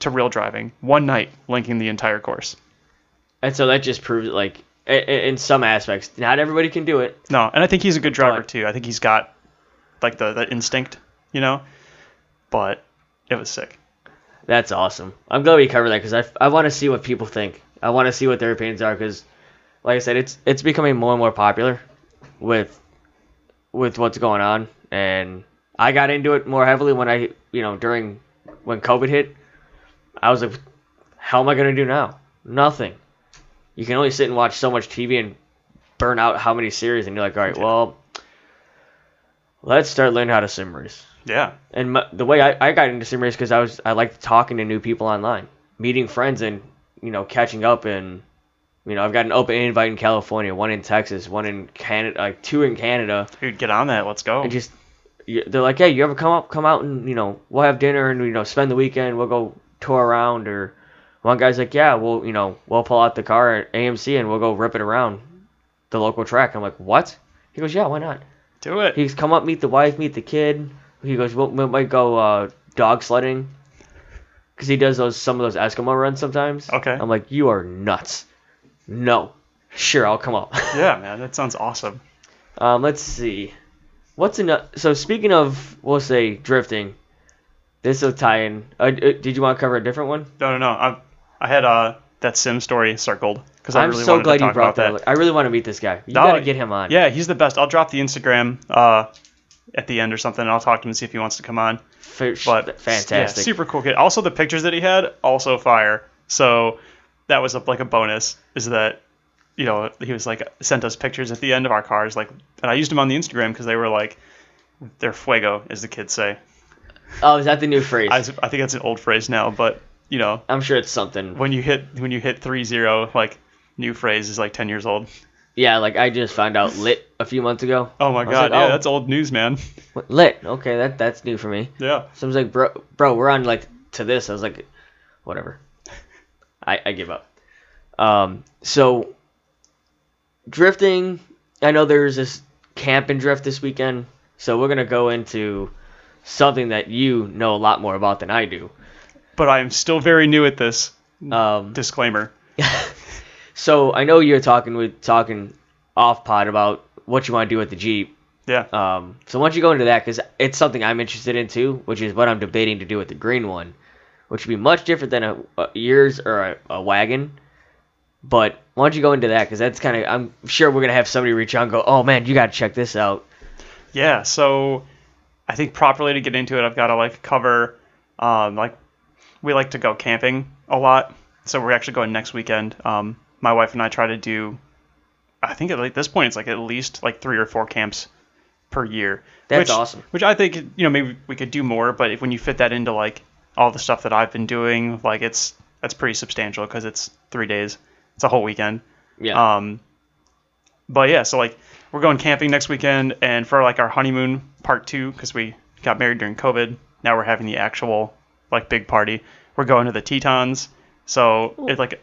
to real driving, one night linking the entire course. And so that just proves like in some aspects, not everybody can do it. No, and I think he's a good driver But- too. I think he's got like the, the instinct, you know. But it was sick. That's awesome. I'm glad we covered that because I, I want to see what people think. I want to see what their opinions are because, like I said, it's it's becoming more and more popular with with what's going on, and I got into it more heavily when I you know during when COVID hit. I was like, how am I gonna do now? Nothing. You can only sit and watch so much TV and burn out how many series, and you're like, all right, well, let's start learning how to sim race. Yeah, And my, the way I, I got into sim race because I was I liked talking to new people online, meeting friends, and you know catching up. And you know I've got an open invite in California, one in Texas, one in Canada, like two in Canada. dude, get on that. Let's go. And just they're like, hey, you ever come up, come out, and you know we'll have dinner and you know spend the weekend. We'll go tour around. Or one guy's like, yeah, we'll you know we'll pull out the car at AMC and we'll go rip it around the local track. I'm like, what? He goes, yeah, why not? Do it. He's come up, meet the wife, meet the kid. He goes, we we might go uh, dog sledding, because he does those some of those Eskimo runs sometimes. Okay. I'm like, you are nuts. No, sure, I'll come up. yeah, man, that sounds awesome. um, let's see, what's enough? So speaking of, we'll say drifting. This will tie in. Uh, uh, did you want to cover a different one? No, no, no. I, I had uh that sim story circled because I I'm really so glad you brought that. up. I really want to meet this guy. You No, gotta get him on. Yeah, he's the best. I'll drop the Instagram uh at the end or something. and I'll talk to him and see if he wants to come on. But fantastic. Yeah, super cool kid. Also, the pictures that he had also fire. So that was a, like a bonus. Is that you know he was like sent us pictures at the end of our cars like, and I used them on the Instagram because they were like they're fuego, as the kids say. Oh, is that the new phrase? I, I think that's an old phrase now, but you know I'm sure it's something. when you hit when you hit three zero like new phrase is like ten years old. Yeah, like I just found out lit a few months ago. Oh my god, like, yeah, oh. that's old news, man. What, lit. Okay, that that's new for me. Yeah. So I was like, bro, bro, we're on like to this. I was like, whatever. I I give up. Um, so drifting. I know there's this camp and drift this weekend, so we're gonna go into something that you know a lot more about than I do. But I am still very new at this. Um, Disclaimer. So I know you're talking with talking off pod about what you want to do with the Jeep. Yeah. Um, so why don't you go into that because it's something I'm interested in too, which is what I'm debating to do with the green one, which would be much different than a, a yours or a, a wagon. But why don't you go into that because that's kind of I'm sure we're gonna have somebody reach out and go, oh man, you gotta check this out. Yeah, so I think properly to get into it, I've got to like cover, um, like we like to go camping a lot, so we're actually going next weekend. Um, my wife and I try to do, I think at this point it's like at least like three or four camps per year. That's which, awesome. Which I think you know maybe we could do more, but if, when you fit that into like all the stuff that I've been doing, like it's that's pretty substantial because it's three days, it's a whole weekend. Yeah. Um, but yeah, so like we're going camping next weekend, and for like our honeymoon part two, because we got married during COVID, now we're having the actual like big party. We're going to the Tetons. So it's like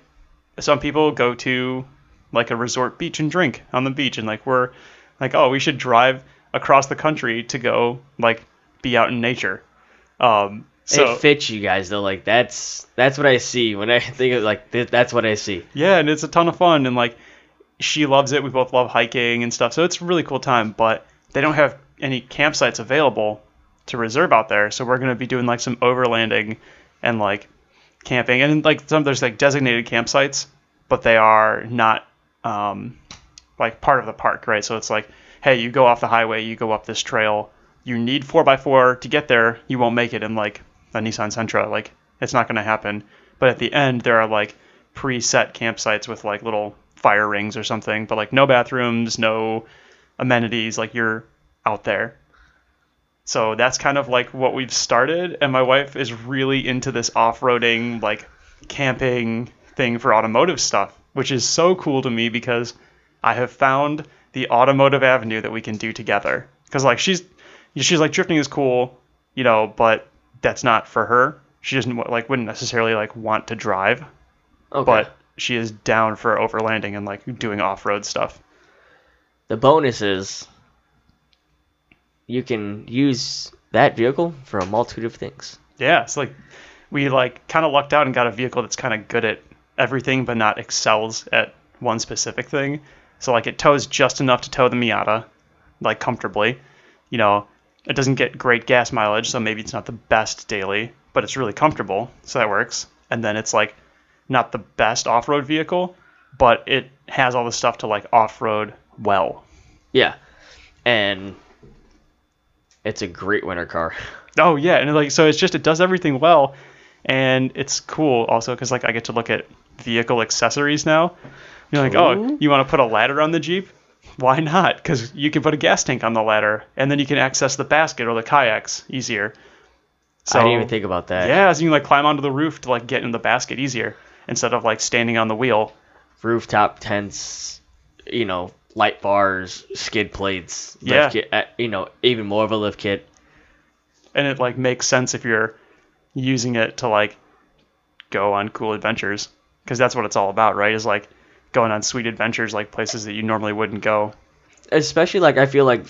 some people go to like a resort beach and drink on the beach, and like we're like, oh, we should drive across the country to go like be out in nature. Um, so it fits you guys though. Like that's that's what I see when I think of like th- that's what I see. Yeah, and it's a ton of fun, and like she loves it. We both love hiking and stuff, so it's a really cool time. But they don't have any campsites available to reserve out there, so we're gonna be doing like some overlanding and like camping, and like some there's like designated campsites, but they are not um, like part of the park, right? So it's like, hey, you go off the highway, you go up this trail, you need four x four to get there, you won't make it in like a Nissan Sentra, like it's not gonna happen. But at the end, there are like preset campsites with like little fire rings or something, but like no bathrooms, no amenities, like you're out there. So that's kind of like what we've started, and my wife is really into this off-roading, like camping thing for automotive stuff, which is so cool to me because I have found the automotive avenue that we can do together. Because like she's she's like drifting is cool, you know, but that's not for her. She doesn't like wouldn't necessarily like want to drive, Okay. but she is down for overlanding and like doing off road stuff. the bonus is you can use that vehicle for a multitude of things. Yeah, it's like we like kind of lucked out and got a vehicle that's kind of good at everything, but not excels at one specific thing. So like it tows just enough to tow the Miata, like comfortably. You know, it doesn't get great gas mileage, so maybe it's not the best daily, but it's really comfortable, so that works. And then it's like not the best off-road vehicle, but it has all the stuff to like off-road well. Yeah. And it's a great winter car. Oh yeah, and like so it's just it does everything well, and it's cool also because like I get to look at vehicle accessories now. You're like, oh, you want to put a ladder on the Jeep? Why not? Because you can put a gas tank on the ladder, and then you can access the basket or the kayaks easier. So I didn't even think about that. yeah, so you can like climb onto the roof to like get in the basket easier instead of like standing on the wheel. Rooftop tents, you know, light bars, skid plates, lift Yeah. kit, uh, you know, even more of a lift kit. and it like makes sense if you're using it to like go on cool adventures because that's what it's all about right is like going on sweet adventures like places that you normally wouldn't go Especially like I feel like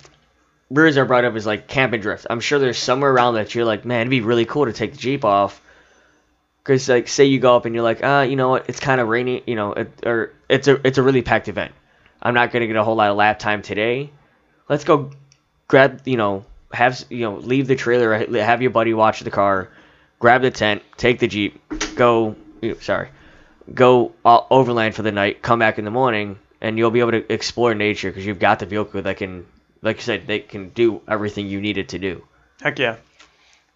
Brewers are brought up as like camp and drift. I'm sure there's somewhere around that you're like, man, it'd be really cool to take the Jeep off. Cause like, say you go up and you're like, ah, you know what? It's kind of rainy, you know, it, or it's a it's a really packed event. I'm not gonna get a whole lot of lap time today. Let's go grab, you know, have you know, leave the trailer, have your buddy watch the car, grab the tent, take the Jeep, go. Sorry, go overland for the night, come back in the morning, and you'll be able to explore nature because you've got the vehicle that can, like you said, they can do everything you need it to do. heck yeah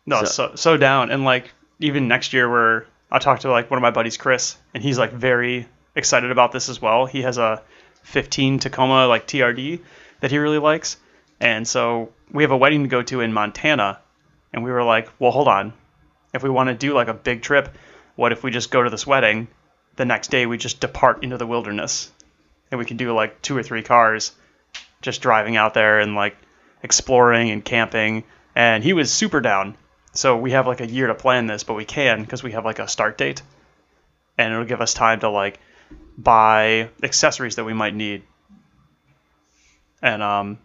no So- so so down and like even next year where i talked to like one of my buddies chris and he's like very excited about this as well he has a 15 tacoma like trd that he really likes. And so we have a wedding to go to in montana. And we were like well hold on. If we want to do like a big trip what if we just go to this wedding? The next day we just depart into the wilderness. And we can do like two or three cars just driving out there and like exploring and camping. And he was super down. So we have like a year to plan this but we can because we have like a start date. And it'll give us time to like buy accessories that we might need and um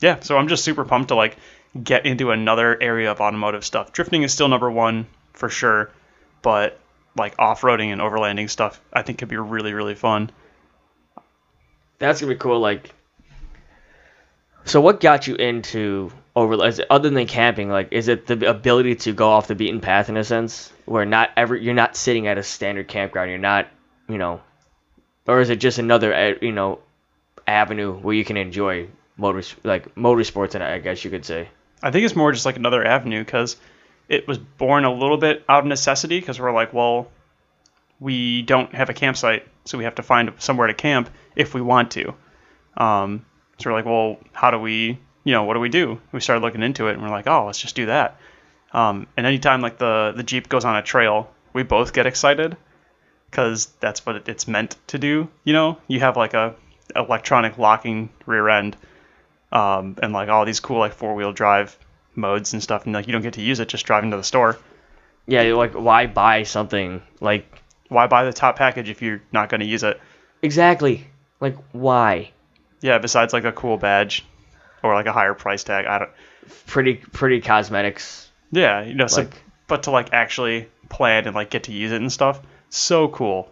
yeah so i'm just super pumped to like get into another area of automotive stuff drifting is still number one for sure but like off-roading and overlanding stuff i think could be really really fun That's gonna be cool. Like, so what got you into over it- other than camping? Like, is it the ability to go off the beaten path in a sense, where not every you're not sitting at a standard campground, you're not, you know, or is it just another, uh, you know, avenue where you can enjoy motors like motorsports? And I guess you could say. I think it's more just like another avenue because it was born a little bit out of necessity because we're like, well, we don't have a campsite, so we have to find somewhere to camp if we want to. Um, so we're like, well, how do we, you know, what do we do? We started looking into it and we're like, oh, let's just do that. Um, and anytime like the the Jeep goes on a trail, we both get excited because that's what it's meant to do. You know, you have like a electronic locking rear end um, and like all these cool like four wheel drive modes and stuff, and like you don't get to use it just driving to the store. Yeah, you're like why buy something like Why buy the top package if you're not going to use it? exactly like why? Yeah, besides like a cool badge or like a higher price tag. I don't. Pretty pretty cosmetics. Yeah, you know, so Like- but to like actually plan and like get to use it and stuff, so cool.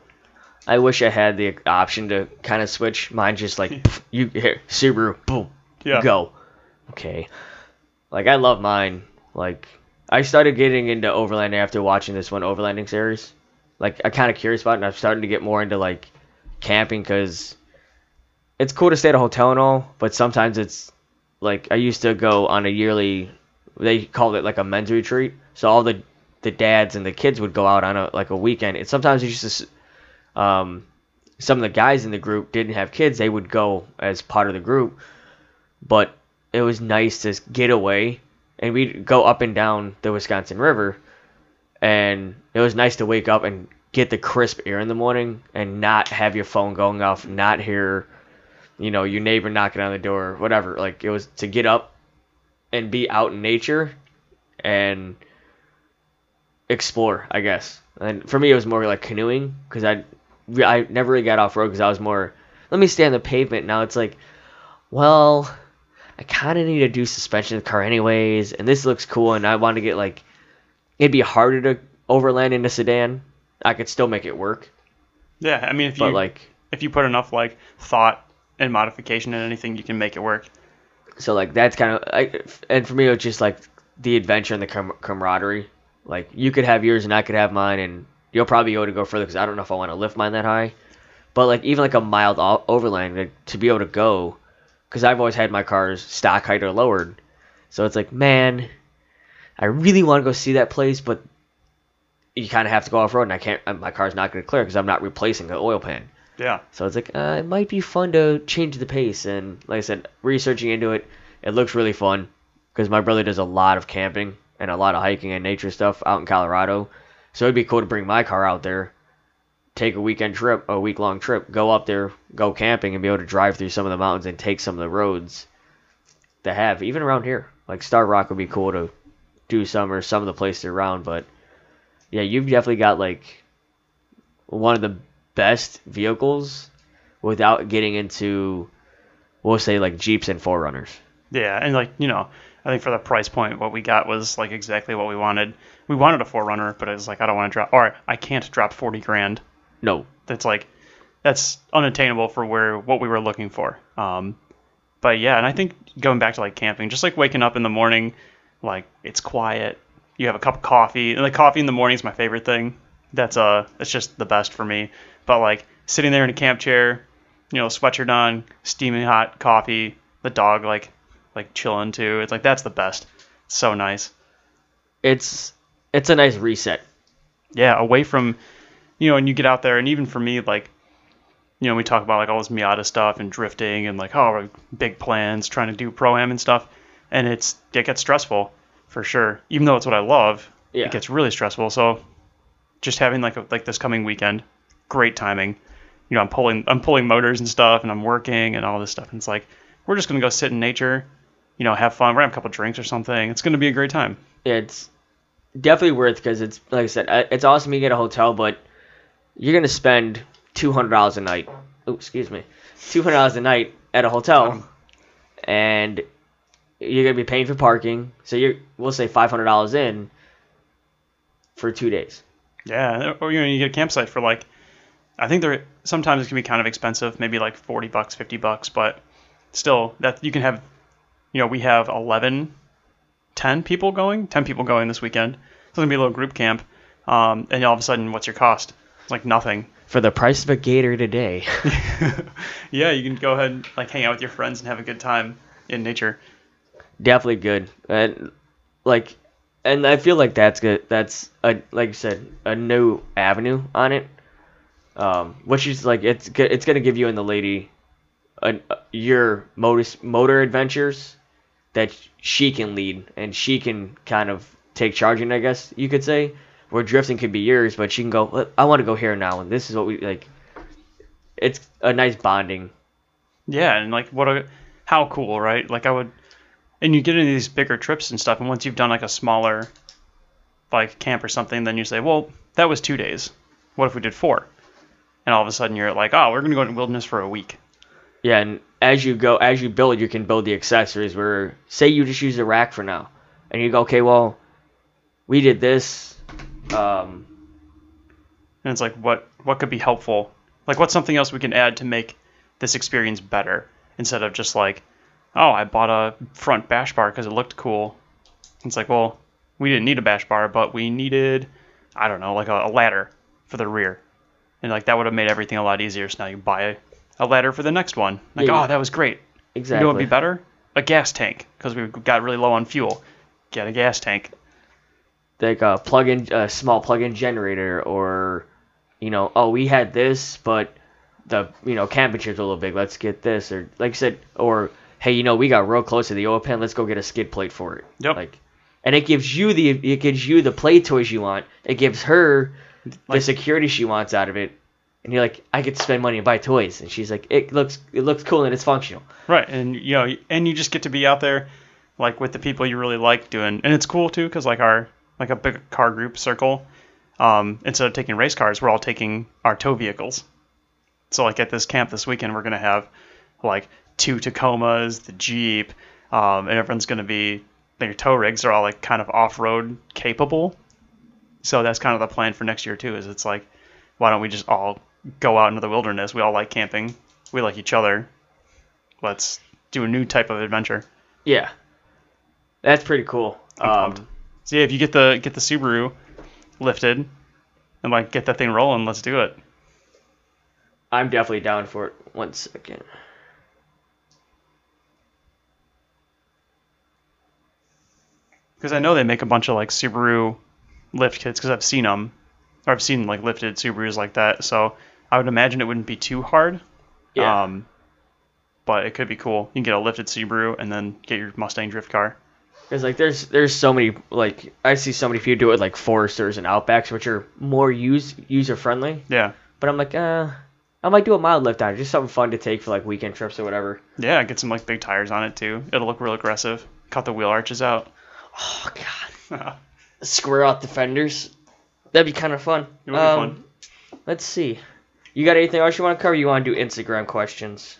I wish I had the option to kind of switch. Mine just like pff, you here Subaru, boom, Yeah. go. Okay, like I love mine. Like I started getting into overlanding after watching this one overlanding series. Like I kind of curious about it, and I'm starting to get more into like camping because it's cool to stay at a hotel and all, but sometimes it's like I used to go on a yearly. They called it like a men's retreat, so all the the dads and the kids would go out on a like a weekend, and sometimes it's just um, some of the guys in the group didn't have kids, they would go as part of the group. But it was nice to get away, and we'd go up and down the Wisconsin River, and it was nice to wake up and get the crisp air in the morning and not have your phone going off, not hear you know, your neighbor knocking on the door, whatever. Like it was to get up and be out in nature and explore, I guess. And for me, it was more like canoeing because I I never really got off road because I was more let me stay on the pavement. Now it's like, well, I kind of need to do suspension of the car anyways, and this looks cool, and I want to get like it'd be harder to overland in a sedan. I could still make it work, Yeah, I mean, if but you like if you put enough like thought and modification in anything, you can make it work. so like that's kind of I, and for me it was just like the adventure and the camaraderie like you could have yours and i could have mine and you'll probably be able to go further because i don't know if i want to lift mine that high. But like even like a mild overland like, to be able to go because i've always had my cars stock height or lowered. So it's like man i really want to go see that place but you kind of have to go off road and i can't uh, my car's not going to clear because i'm not replacing the oil pan. Yeah, so it's like uh, it might be fun to change the pace. And like I said, researching into it, it looks really fun because my brother does a lot of camping and a lot of hiking and nature stuff out in Colorado. So it'd be cool to bring my car out there, take a weekend trip, a week long trip, go up there, go camping, and be able to drive through some of the mountains and take some of the roads to have even around here. Like Starved Rock would be cool to do some or some of the places around, but yeah, you've definitely got like one of the best vehicles without getting into we'll say like Jeeps and 4Runners. yeah, and like you know, I think for the price point, what we got was like exactly what we wanted. We wanted a 4Runner, but it was like I don't want to drop, or I can't drop forty grand. No. That's like that's unattainable for where what we were looking for. Um, but yeah, and I think going back to like camping, just like waking up in the morning, like it's quiet. You have a cup of coffee, and the coffee in the morning is my favorite thing. That's uh, that's just the best for me. But like sitting there in a camp chair, you know, sweatshirt on, steaming hot coffee, the dog like like chilling too. It's like that's the best. It's so nice. It's it's a nice reset. yeah, away from, you know, and you get out there, and even for me, like, you know, we talk about like all this Miata stuff and drifting and like, oh, big plans, trying to do pro am and stuff, and it's it gets stressful for sure. Even though it's what I love, Yeah. it gets really stressful. So, just having like a, like this coming weekend, great timing. You know, I'm pulling I'm pulling motors and stuff, and I'm working and all this stuff, and it's like we're just gonna go sit in nature, you know, have fun. We're gonna have a couple drinks or something. It's gonna be a great time. It's definitely worth because it's like I said, it's awesome you get a hotel, but you're gonna spend two hundred dollars a night. Oh, excuse me, two hundred dollars a night at a hotel, um, and you're gonna be paying for parking. So you're we'll say five hundred dollars in for two days. Yeah, or you know, you get a campsite for like, I think they're sometimes it can be kind of expensive, maybe like forty bucks, fifty bucks, but still, that you can have, you know, we have 11, 10 people going, ten people going this weekend. So it's gonna be a little group camp, um, and all of a sudden, what's your cost? It's like nothing. For the price of a gator today. yeah, you can go ahead and like hang out with your friends and have a good time in nature. definitely good and like and i feel like that's good that's a like you said a new avenue on it um which is like it's it's gonna give you and the lady a, your motor motor adventures that she can lead and she can kind of take charging, i guess you could say where drifting could be yours but she can go i want to go here now and this is what we like it's a nice bonding Yeah, and like what a how cool, right? Like I would and you get into these bigger trips and stuff and once you've done like a smaller like camp or something, then you say, Well, that was two days. What if we did four? And all of a sudden you're like, Oh, we're gonna go in the wilderness for a week. Yeah, and as you go, as you build, you can build the accessories. Where say you just use a rack for now, and you go, okay, well, we did this. Um, And it's like what what could be helpful? Like what's something else we can add to make this experience better instead of just like, oh, I bought a front bash bar because it looked cool. It's like, well, we didn't need a bash bar, but we needed, I don't know, like a, a ladder for the rear, and like that would have made everything a lot easier. So now you buy a, ladder for the next one. Like, Yeah. oh, that was great. exactly. You know what would be better? A gas tank because we got really low on fuel. Get a gas tank. Like a plug-in, a small plug-in generator, or you know, oh, we had this, but the you know camping chair's a little big. Let's get this, or like I said, or hey, you know, we got real close to the oil pan. Let's go get a skid plate for it. Yep. Like, and it gives you the it gives you the play toys you want. It gives her the Like- security she wants out of it. And you're like, I get to spend money and buy toys. And she's like, it looks it looks cool and it's functional. Right, and you know, and you just get to be out there, like with the people you really like doing, and it's cool too, because like our like a big car group circle, um, instead of taking race cars, we're all taking our tow vehicles. So like at this camp this weekend, we're gonna have like two Tacomas, the Jeep, um, and everyone's gonna be their tow rigs are all like kind of off-road capable. So that's kind of the plan for next year too. Is it's like, why don't we just all go out into the wilderness? We all like camping. We like each other. Let's do a new type of adventure. Yeah. That's pretty cool. Um. So yeah, if you get the get the Subaru lifted and like get that thing rolling, let's do it. I'm definitely down for it. One second. Because I know they make a bunch of like Subaru lift kits because I've seen them, or I've seen like lifted Subarus like that. So I would imagine it wouldn't be too hard. Yeah. Um, but it could be cool. You can get a lifted Subaru and then get your Mustang drift car. Because like there's there's so many like I see so many people do it with like Foresters and Outbacks, which are more use user friendly. Yeah. But I'm like, uh, I might do a mild lift on it, just something fun to take for like weekend trips or whatever. Yeah, get some like big tires on it too. It'll look real aggressive. Cut the wheel arches out. Oh god, square out the fenders. That'd be kind of fun. It would be fun. Let's see. You got anything else you want to cover? You want to do Instagram questions?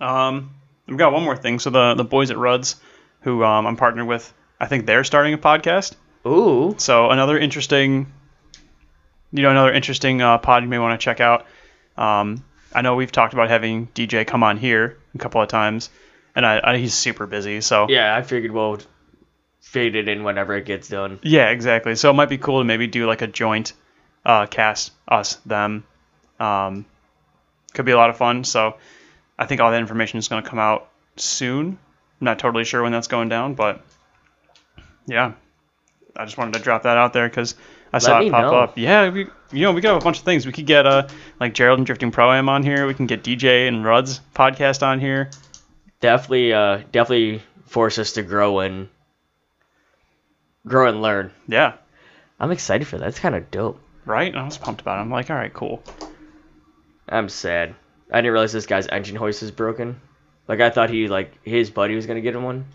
Um, we've got one more thing. So the the boys at Ruds, who um, I'm partnered with, I think they're starting a podcast. Ooh, So another interesting, you know, another interesting uh, pod you may want to check out. Um, I know we've talked about having DJ come on here a couple of times, and I, I he's super busy. So yeah. I figured we'll fade it in whenever it gets done. Yeah, exactly. So it might be cool to maybe do like a joint uh, cast, us, them. Um, could be a lot of fun. So I think all that information is going to come out soon. I'm not totally sure when that's going down, but yeah, I just wanted to drop that out there because I saw it pop know. up. Yeah, we, you know, we could have a bunch of things. We could get uh, like Gerald and Drifting Pro Am on here. We can get DJ and Rudd's podcast on here. Definitely, uh, definitely force us to grow and grow and learn. Yeah, I'm excited for that. It's kind of dope. right. I was pumped about it. I'm like, all right, cool. I'm sad. I didn't realize this guy's engine hoist is broken. Like I thought he like his buddy was gonna get him one.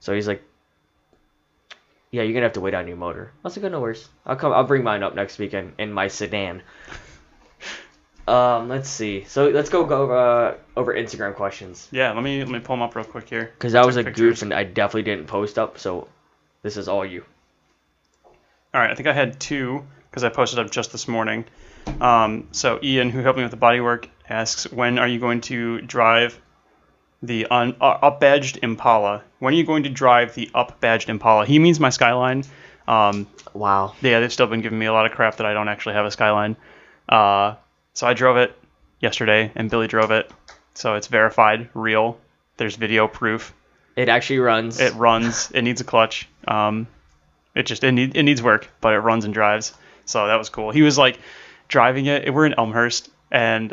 So he's like, "Yeah, you're gonna have to wait on your motor." I was like, "Oh, no worries. I'll come. I'll bring mine up next weekend in my sedan." Um, let's see. So let's go go uh, over Instagram questions Yeah, let me let me pull them up real quick here. because that was a Take goof and I definitely didn't post up. So this is all you. All right, I think I had two because I posted up just this morning. Um, so Ian, who helped me with the bodywork, asks, "When are you going to drive the un- uh, up badged Impala? When are you going to drive the up badged Impala?" He means my Skyline. Um, Wow. yeah, they've still been giving me a lot of crap that I don't actually have a Skyline. Uh, so I drove it yesterday, and Billy drove it. So it's verified, real. There's video proof. It actually runs. It runs. It needs a clutch. Um, it just it, need, it needs work, but it runs and drives. So that was cool. He was like driving it. We're in Elmhurst, and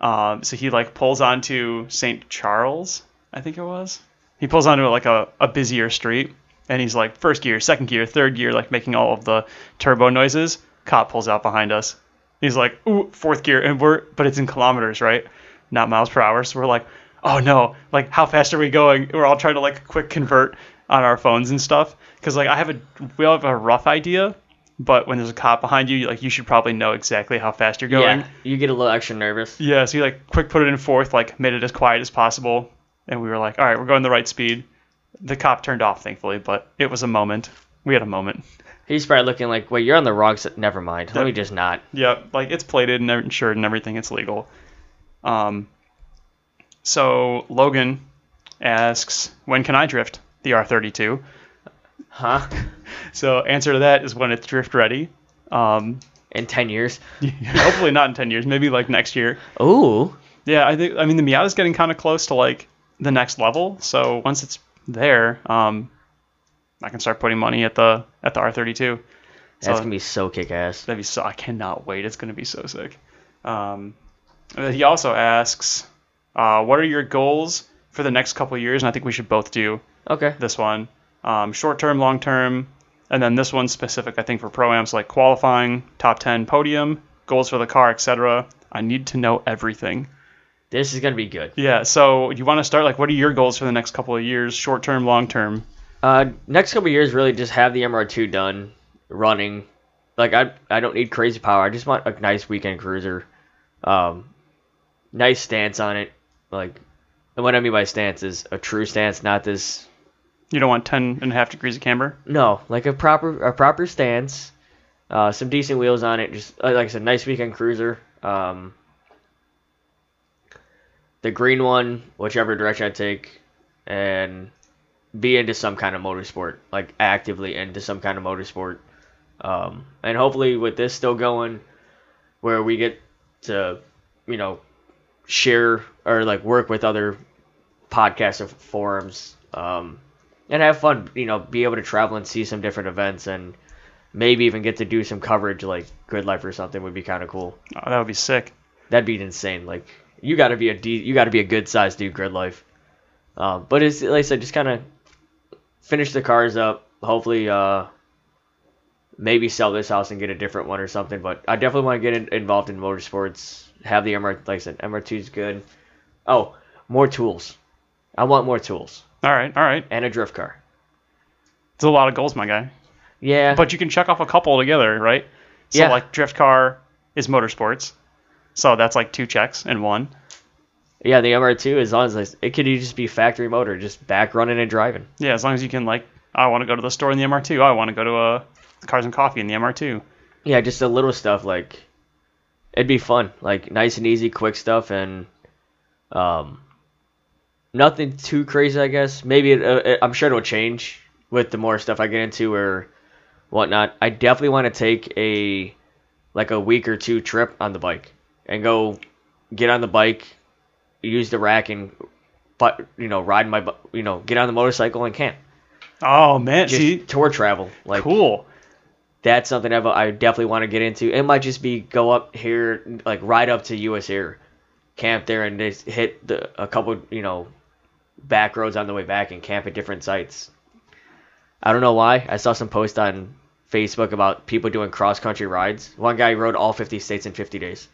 um, so he like pulls onto St. Charles, I think it was. He pulls onto like a, a busier street, and he's like first gear, second gear, third gear, like making all of the turbo noises. Cop pulls out behind us. He's like, ooh, fourth gear, and we're but it's in kilometers, right? Not miles per hour. So we're like, oh no, like how fast are we going? We're all trying to like quick convert on our phones and stuff because like I have a we all have a rough idea, but when there's a cop behind you, like you should probably know exactly how fast you're going. yeah. You get a little extra nervous. Yeah, so you like quick put it in fourth, like made it as quiet as possible, and we were like, all right, we're going the right speed. The cop turned off, thankfully, but it was a moment. We had a moment. He's probably looking like, "Wait, you're on the wrong side." Never mind. Let me just not. Yeah, like it's plated and insured and everything. It's legal. Um, so Logan asks, when can I drift the R32? Huh? So answer to that is when it's drift ready. Um, In ten years. hopefully not in 10 years, maybe like next year. Ooh. Yeah, I think I mean the Miata's getting kind of close to like the next level. So once it's there, um, I can start putting money at the at the R32. That's So- gonna be so kick ass. That'd be so. I cannot wait. It's gonna be so sick. Um, he also asks, uh, "What are your goals for the next couple of years?" And I think we should both do Okay. this one, um, short term, long term, and then this one's specific. I think for pro amps like qualifying, top ten podium, goals for the car, etc. I need to know everything. This is gonna be good. Yeah. So you want to start like, what are your goals for the next couple of years, short term, long term? Uh, next couple of years, really just have the MR2 done, running. Like I, I don't need crazy power. I just want a nice weekend cruiser. Um, nice stance on it. Like, and what I mean by stance is a true stance, not this. You don't want 10 and a half degrees of camber? No, like a proper, a proper stance. Uh, some decent wheels on it. Just uh, like I said, nice weekend cruiser. Um, the green one, whichever direction I take, and be into some kind of motorsport, like actively into some kind of motorsport. Um, and hopefully, with this still going, where we get to, you know, share or like work with other podcasts or forums, um, and have fun, you know, be able to travel and see some different events and maybe even get to do some coverage like Grid Life or something would be kind of cool. Oh, that would be sick. That'd be insane. Like you got to be a de- you got to be a good size dude Grid Life. Um, but it's like I said, just kind of finish the cars up. Hopefully, uh, maybe sell this house and get a different one or something. But I definitely want to get in, involved in motorsports. Have the MR, like I said, MR2 is good. Oh, more tools. I want more tools All right, all right. and a drift car. It's a lot of goals, my guy. Yeah, But you can check off a couple together, right? So Yeah. like drift car is motorsports. So that's like two checks in one. yeah, the MR2 as long as it could just be factory motor, just back running and driving. Yeah, as long as you can like, I want to go to the store in the MR2. I want to go to uh, Cars and Coffee in the MR2. Yeah, just the little stuff like it'd be fun, like nice and easy, quick stuff, and um, nothing too crazy, I guess. Maybe it, uh, it- I'm sure it'll change with the more stuff I get into or whatnot. I definitely want to take a like a week or two trip on the bike and go get on the bike, use the rack, and but you know ride my you know get on the motorcycle and camp. Oh man, Just see, tour travel, like cool. that's something I've, I definitely want to get into. It might just be go up here, like ride up to US Air, camp there, and just hit the, a couple, you know, back roads on the way back and camp at different sites. I don't know why. I saw some post on Facebook about people doing cross country rides. One guy rode all 50 states in 50 days,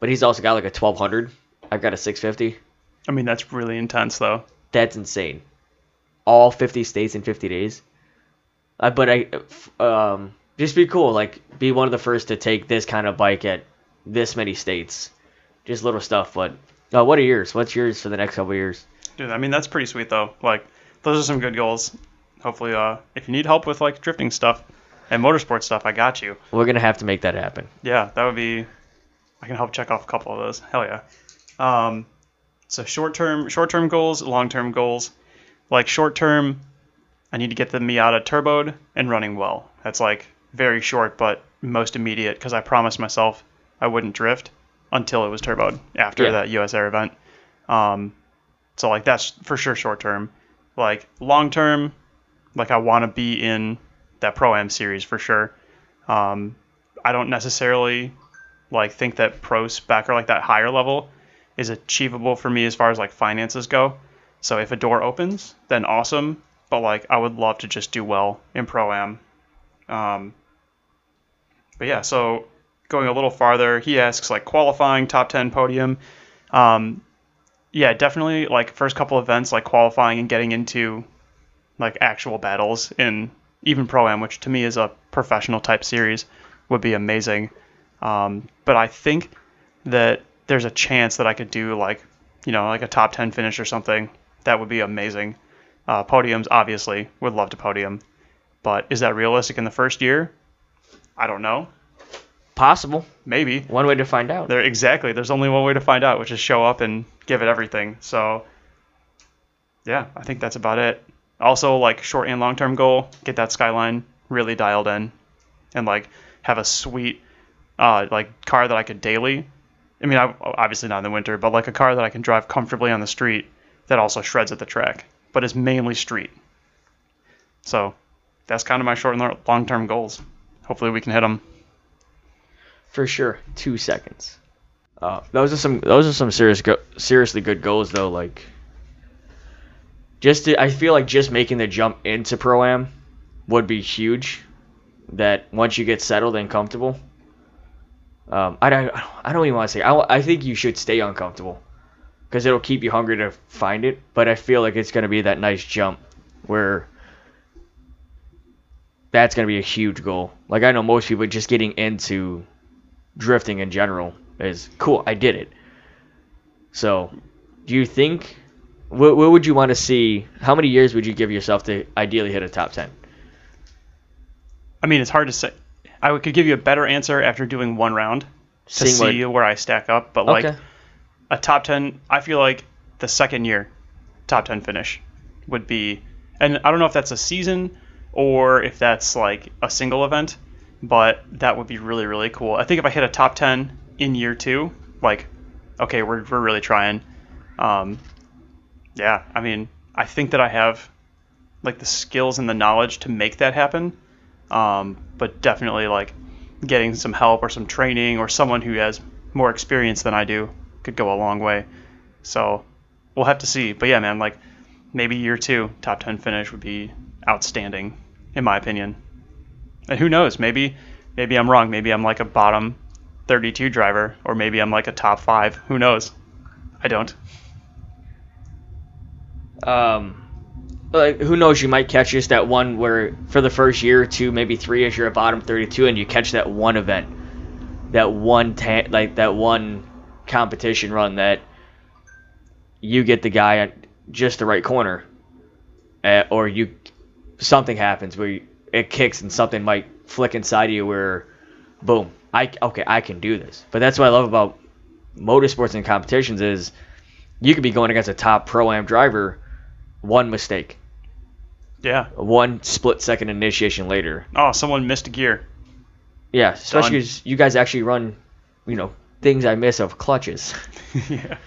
but he's also got like a 1200. I've got a 650. I mean, that's really intense though. That's insane. All 50 states in 50 days. Uh, but I, um, just be cool. Like, be one of the first to take this kind of bike at this many states. Just little stuff. But uh, what are yours? What's yours for the next couple of years? Dude, I mean, that's pretty sweet though. Like, those are some good goals. Hopefully, uh, if you need help with like drifting stuff and motorsport stuff, I got you. We're gonna have to make that happen. Yeah, that would be. I can help check off a couple of those. Hell yeah. Um, so short term, short term goals, long term goals. Like short term, I need to get the Miata turboed and running well. That's like very short, but most immediate because I promised myself I wouldn't drift until it was turboed after Yeah. that US Air event. Um, so like that's for sure short term. Like long term, like I want to be in that Pro Am series for sure. Um, I don't necessarily like think that pro spec or like that higher level is achievable for me as far as like finances go. So if a door opens, then awesome. But like I would love to just do well in pro am. Um, but yeah, so going a little farther, he asks like qualifying top ten podium. Um, yeah, definitely like first couple events like qualifying and getting into like actual battles in even pro am, which to me is a professional type series, would be amazing. Um, but I think that there's a chance that I could do like, you know, like a top 10 finish or something. That would be amazing. Uh, podiums, obviously, would love to podium. But is that realistic in the first year? I don't know. Possible. Maybe. One way to find out. There exactly. There's only one way to find out, which is show up and give it everything. So yeah, I think that's about it. Also, like short and long term goal, get that skyline really dialed in, and like have a sweet uh, like car that I could daily. I mean, I, obviously not in the winter, but like a car that I can drive comfortably on the street that also shreds at the track, but is mainly street. So that's kind of my short and long term goals. Hopefully, we can hit them. For sure. Two seconds. Uh, those are some. Those are some serious, go- seriously good goals though. Like, just to, I feel like just making the jump into pro am would be huge. That once you get settled and comfortable, Um, I don't. I don't even want to say. I, I think you should stay uncomfortable because it'll keep you hungry to find it. But I feel like it's going to be that nice jump where that's going to be a huge goal. Like I know most people just getting into drifting in general is cool. I did it. So, do you think what, what would you want to see? How many years would you give yourself to ideally hit a top ten? I mean, it's hard to say. I could give you a better answer after doing one round to Seeing what- see where I stack up. But like a top ten, I feel like the second year top ten finish would be, and I don't know if that's a season or if that's like a single event, but that would be really really cool. I think if I hit a top ten in year two, like, okay, we're we're really trying. Um, yeah, I mean, I think that I have like the skills and the knowledge to make that happen. Um, but definitely like getting some help or some training or someone who has more experience than I do could go a long way. So we'll have to see. But yeah, man, like maybe year two top ten finish would be outstanding in my opinion. And who knows? Maybe maybe I'm wrong. Maybe I'm like a bottom 32 driver, or maybe I'm like a top five. Who knows? I don't. Um, like who knows? You might catch just that one where for the first year or two, maybe three years, you're a bottom 32, and you catch that one event, that one ta- like that one competition run that you get the guy at just the right corner, uh, or you something happens where you, it kicks and something might flick inside of you where, boom, I okay I can do this. But that's what I love about motorsports and competitions is you could be going against a top pro am driver, one mistake, Yeah. one split second initiation later. Oh, someone missed a gear. Yeah, especially because you guys actually run, you know, things I miss of clutches. yeah.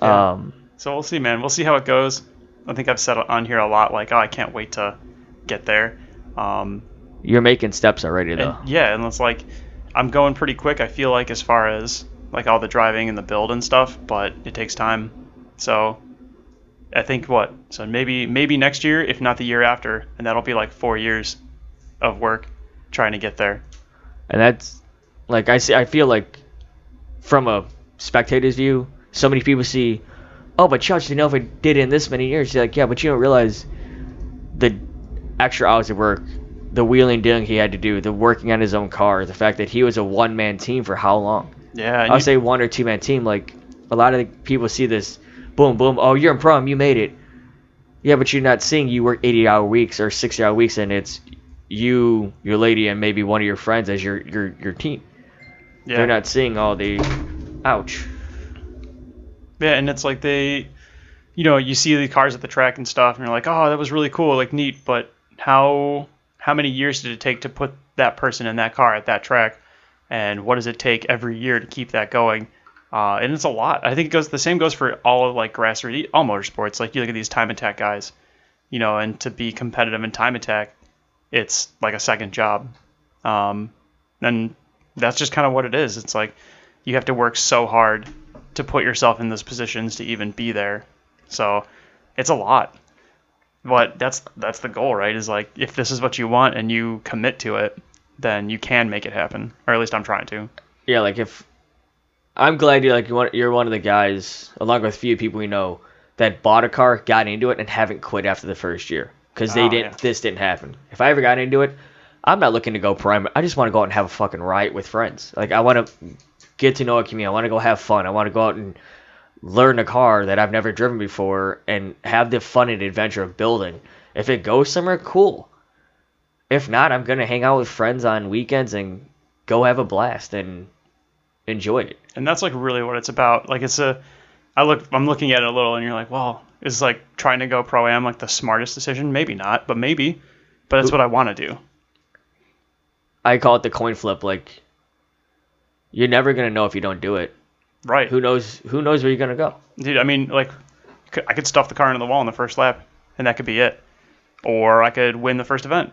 Yeah. Um, So we'll see, man. We'll see how it goes. I think I've said on here a lot, like, oh, I can't wait to get there. Um, you're making steps already though. and yeah, and it's like I'm going pretty quick. I feel like as far as like all the driving and the build and stuff, but it takes time. So I think what? So maybe maybe next year, if not the year after, and that'll be like four years of work trying to get there. And that's like I see. I feel like from a spectator's view, so many people see, oh, but Chuck, you know, if I did it in this many years, you're like, yeah, but you don't realize the extra hours of work, the wheeling dealing he had to do, the working on his own car, the fact that he was a one man team for how long? Yeah, I'll you- say one or two man team. Like a lot of the people see this, boom, boom. Oh, you're in prom, you made it. Yeah, but you're not seeing you work 80 hour weeks or 60 hour weeks, and it's you, your lady, and maybe one of your friends as your your your team. yeah. They're not seeing all the, ouch. Yeah, and it's like they, you know, you see the cars at the track and stuff, and you're like, oh, that was really cool, like neat. But how how many years did it take to put that person in that car at that track, and what does it take every year to keep that going? Uh, and it's a lot. I think it goes the same goes for all of like grassroots, all motorsports. Like you look at these time attack guys, you know, and to be competitive in time attack, it's like a second job. Um, and that's just kind of what it is. It's like you have to work so hard to put yourself in those positions to even be there. So it's a lot. But that's that's the goal, right? Is like if this is what you want and you commit to it, then you can make it happen. Or at least I'm trying to. Yeah, like if I'm glad you're like you're one of the guys, along with a few people we know, that bought a car, got into it, and haven't quit after the first year because they Oh, didn't. yeah. This didn't happen. If I ever got into it, I'm not looking to go prime. I just want to go out and have a fucking riot with friends. Like I want to get to know a community. I want to go have fun. I want to go out and learn a car that I've never driven before and have the fun and adventure of building. If it goes somewhere, cool. If not, I'm gonna hang out with friends on weekends and go have a blast and enjoy it. And that's like really what it's about. Like it's a I look I'm looking at it a little and you're like, well, is like trying to go pro am like the smartest decision? Maybe not, but maybe. But that's what I want to do. I call it the coin flip. Like you're never gonna know if you don't do it. Right. Who knows? Who knows where you're gonna go? Dude, I mean, like, I could stuff the car into the wall in the first lap, and that could be it. Or I could win the first event.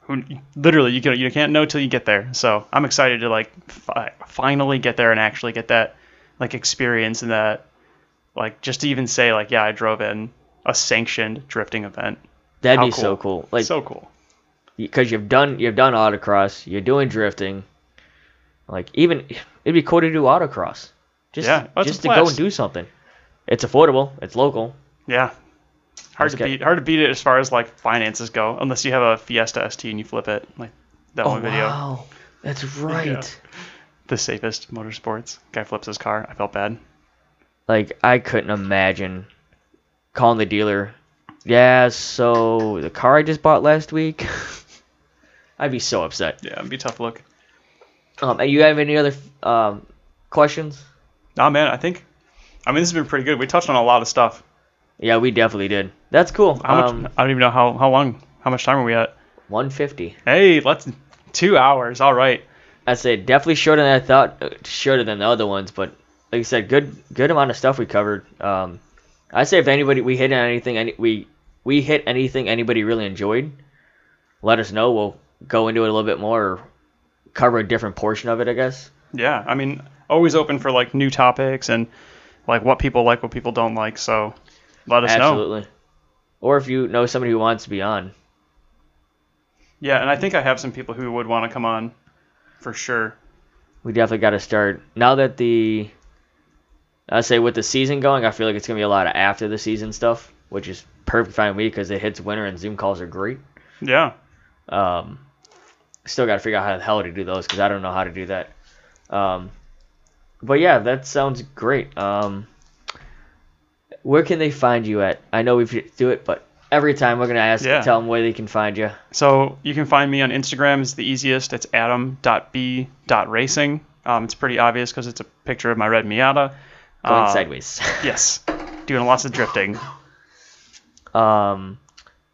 Who, literally, you can you can't know till you get there. So I'm excited to like fi- finally get there and actually get that like experience and that like just to even say like yeah I drove in a sanctioned drifting event. That'd How be so cool. cool. Like so cool. because you've done you've done autocross, you're doing drifting, Like even it'd be cool to do autocross. Just Yeah, just to go and do something. It's affordable. It's local. Yeah. Hard Let's to get- beat. Hard to beat it as far as like finances go, unless you have a Fiesta ST and you flip it like that oh, one video. Oh, wow, that's right. The safest motorsports. Guy flips his car. I felt bad. Like I couldn't imagine calling the dealer. Yeah, so the car I just bought last week. I'd be so upset. Yeah, it'd be a tough look. Um, and you have any other um, questions? Nah, man. I think. I mean, this has been pretty good. We touched on a lot of stuff. Yeah, we definitely did. That's cool. How much? Um, I don't even know how how long. How much time are we at? 150. Hey, let's. Two hours. All right. I say definitely shorter than I thought. uh, Shorter than the other ones, but like I said, good good amount of stuff we covered. Um, I say if anybody we hit on anything, any, we we hit anything anybody really enjoyed, let us know. We'll go into it a little bit more, or cover a different portion of it. I guess. Yeah. I mean, always open for like new topics and like what people like, what people don't like. So let us know. Absolutely. Or if you know somebody who wants to be on, Yeah, and I think I have some people who would want to come on, for sure. we definitely got to start now that the. I say with the season going, I feel like it's gonna be a lot of after the season stuff, which is perfect fine with me because it hits winter and Zoom calls are great. Yeah. Um, still got to figure out how the hell to do those because I don't know how to do that. Um, but yeah, that sounds great. Um, where can they find you at? I know we've do it, but every time we're gonna ask, Yeah. tell them where they can find you. So you can find me on Instagram. It's the easiest. It's adam.b.racing. Um, it's pretty obvious because it's a picture of my red Miata. Going Uh, sideways. Yes. Doing lots of drifting. um,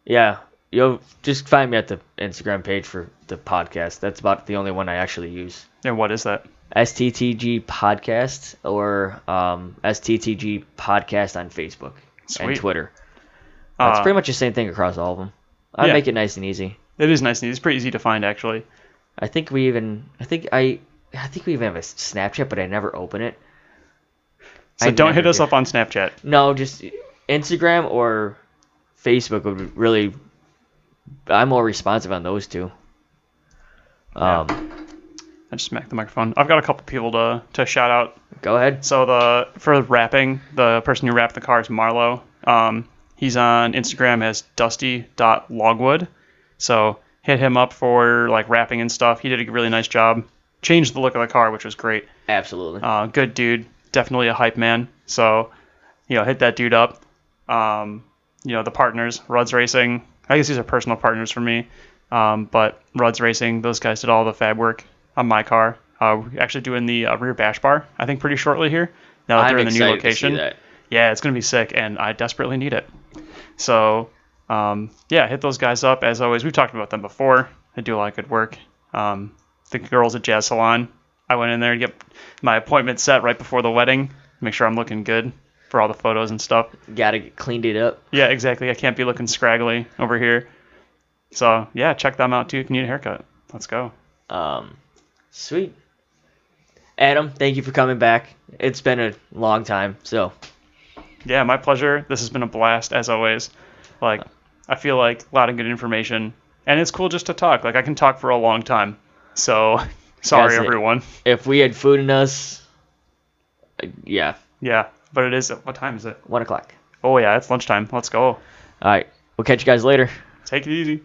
yeah, you'll just find me at the Instagram page for the podcast. That's about the only one I actually use. And what is that? STTG podcast or um, STTG podcast on Facebook and Twitter. Uh, pretty much the same thing across all of them. I yeah. make it nice and easy. It is nice and easy. It's pretty easy to find, actually. I think we even I think I I think we even have a Snapchat, but I never open it. So I don't hit us do. up on Snapchat. No, just Instagram or Facebook would really. I'm more responsive on those two. Um, I just smacked the microphone. I've got a couple people to, to shout out. go ahead. So the for wrapping, the person who wrapped the car is Marlo. Um, he's on Instagram as dusty.logwood. So hit him up for like wrapping and stuff. He did a really nice job. Changed the look of the car, which was great. Absolutely. Uh, good dude. Definitely a hype man. So, you know, hit that dude up. Um, you know, the partners, Ruds Racing. I guess these are personal partners for me. Um, but Rudd's Racing, those guys did all the fab work on my car. Uh, we're actually doing the uh, rear bash bar, I think, pretty shortly here. Now that I'm they're in the new location. Yeah, it's going to be sick, and I desperately need it. So, um, yeah, hit those guys up. As always, we've talked about them before. They do a lot of good work. Um, the girls at Jazz Salon, I went in there to get my appointment set right before the wedding, make sure I'm looking good for all the photos and stuff. Gotta get cleaned it up. Yeah, exactly. I can't be looking scraggly over here. So, yeah, check them out too if you need a haircut. Let's go. Um, sweet. Adam, thank you for coming back. It's been a long time, so Yeah, my pleasure. This has been a blast as always. Like, I feel like a lot of good information, and it's cool just to talk. Like, I can talk for a long time. So, sorry everyone. if we had food in us, uh, yeah, Yeah, but it is. What time is it? one o'clock. Oh yeah, it's lunchtime. Let's go. All right, we'll catch you guys later. Take it easy.